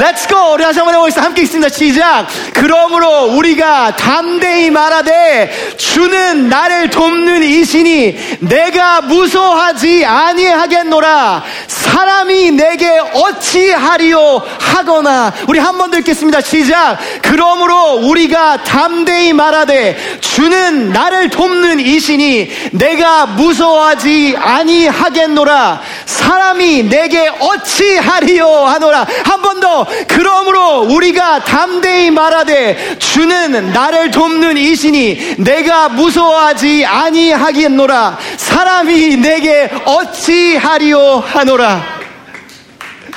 let's go. 우리 다시 한번 해보겠습니다. 함께 있습니다. 시작. 그러므로 우리가 담대히 말하되 주는 나를 돕는 이신이 내가 무서워하지 아니하겠노라. 사람이 내게 어찌하리요 하거나. 우리 한 번 더 읽겠습니다. 시작. 그러므로 우리가 담대히 말하되 주는 나를 돕는 이신이 내가 무서워하지 아니하겠노라. 사람이 내게 어찌하리요 하노라. 한번 더 그러므로 우리가 담대히 말하되 주는 나를 돕는 이신이 내가 무서워하지 아니하겠노라 사람이 내게 어찌하리요 하노라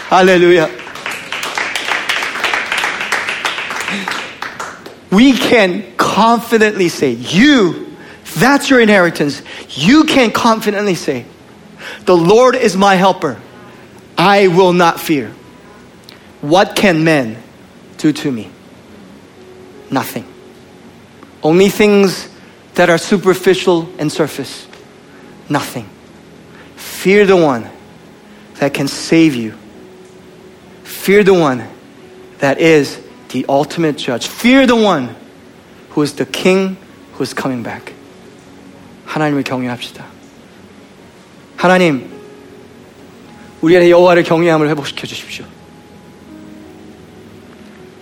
할렐루야 we can confidently say, You, that's your inheritance. You can confidently say, The Lord is my helper. I will not fear. What can men do to me? Nothing. Only things that are superficial and surface. Nothing. Fear the one that can save you. Fear the one that is the ultimate judge. Fear the one who is the king who is coming back. 하나님을 경외합시다. 하나님, 우리의 여호와를 경외함을 회복시켜 주십시오.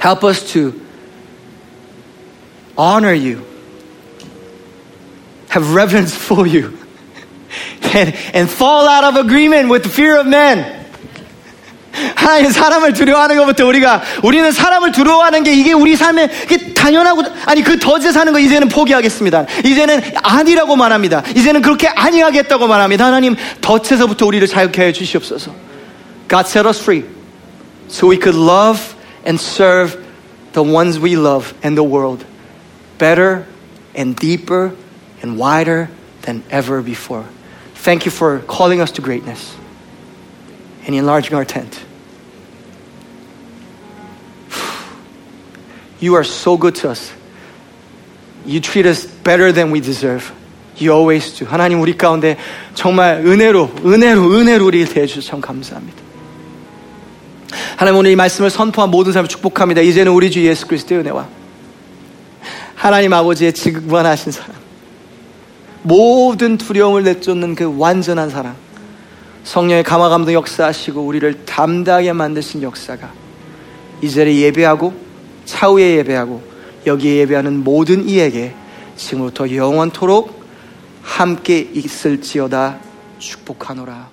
Help us to honor you, have reverence for you, and, and fall out of agreement with the fear of men. 하나님 사람을 두려워하는 것부터 우리가 우리는 사람을 두려워하는 게 이게 우리 삶에 이게 당연하고 아니 그 덫에 사는 거 이제는 포기하겠습니다. 이제는 아니라고 말합니다. 이제는 그렇게 아니하겠다고 말합니다. 하나님 덫에서부터 우리를 자유케 해 주시옵소서. God set us free so we could love and serve the ones we love and the world better and deeper and wider than ever before. Thank you for calling us to greatness and enlarging our tent. (sighs) You are so good to us. You treat us better than we deserve. You always do. 하나님 우리 가운데 정말 은혜로, 은혜로, 은혜로 우리 대해주셔서 참 감사합니다. 하나님 오늘 이 말씀을 선포한 모든 사람을 축복합니다. 이제는 우리 주 예수 그리스도의 은혜와 하나님 아버지의 직관하신 사랑, 모든 두려움을 내쫓는 그 완전한 사랑, 성령의 감화 감동 역사하시고 우리를 담대하게 만드신 역사가 이 자리에 예배하고 차후에 예배하고 여기에 예배하는 모든 이에게 지금부터 영원토록 함께 있을지어다 축복하노라.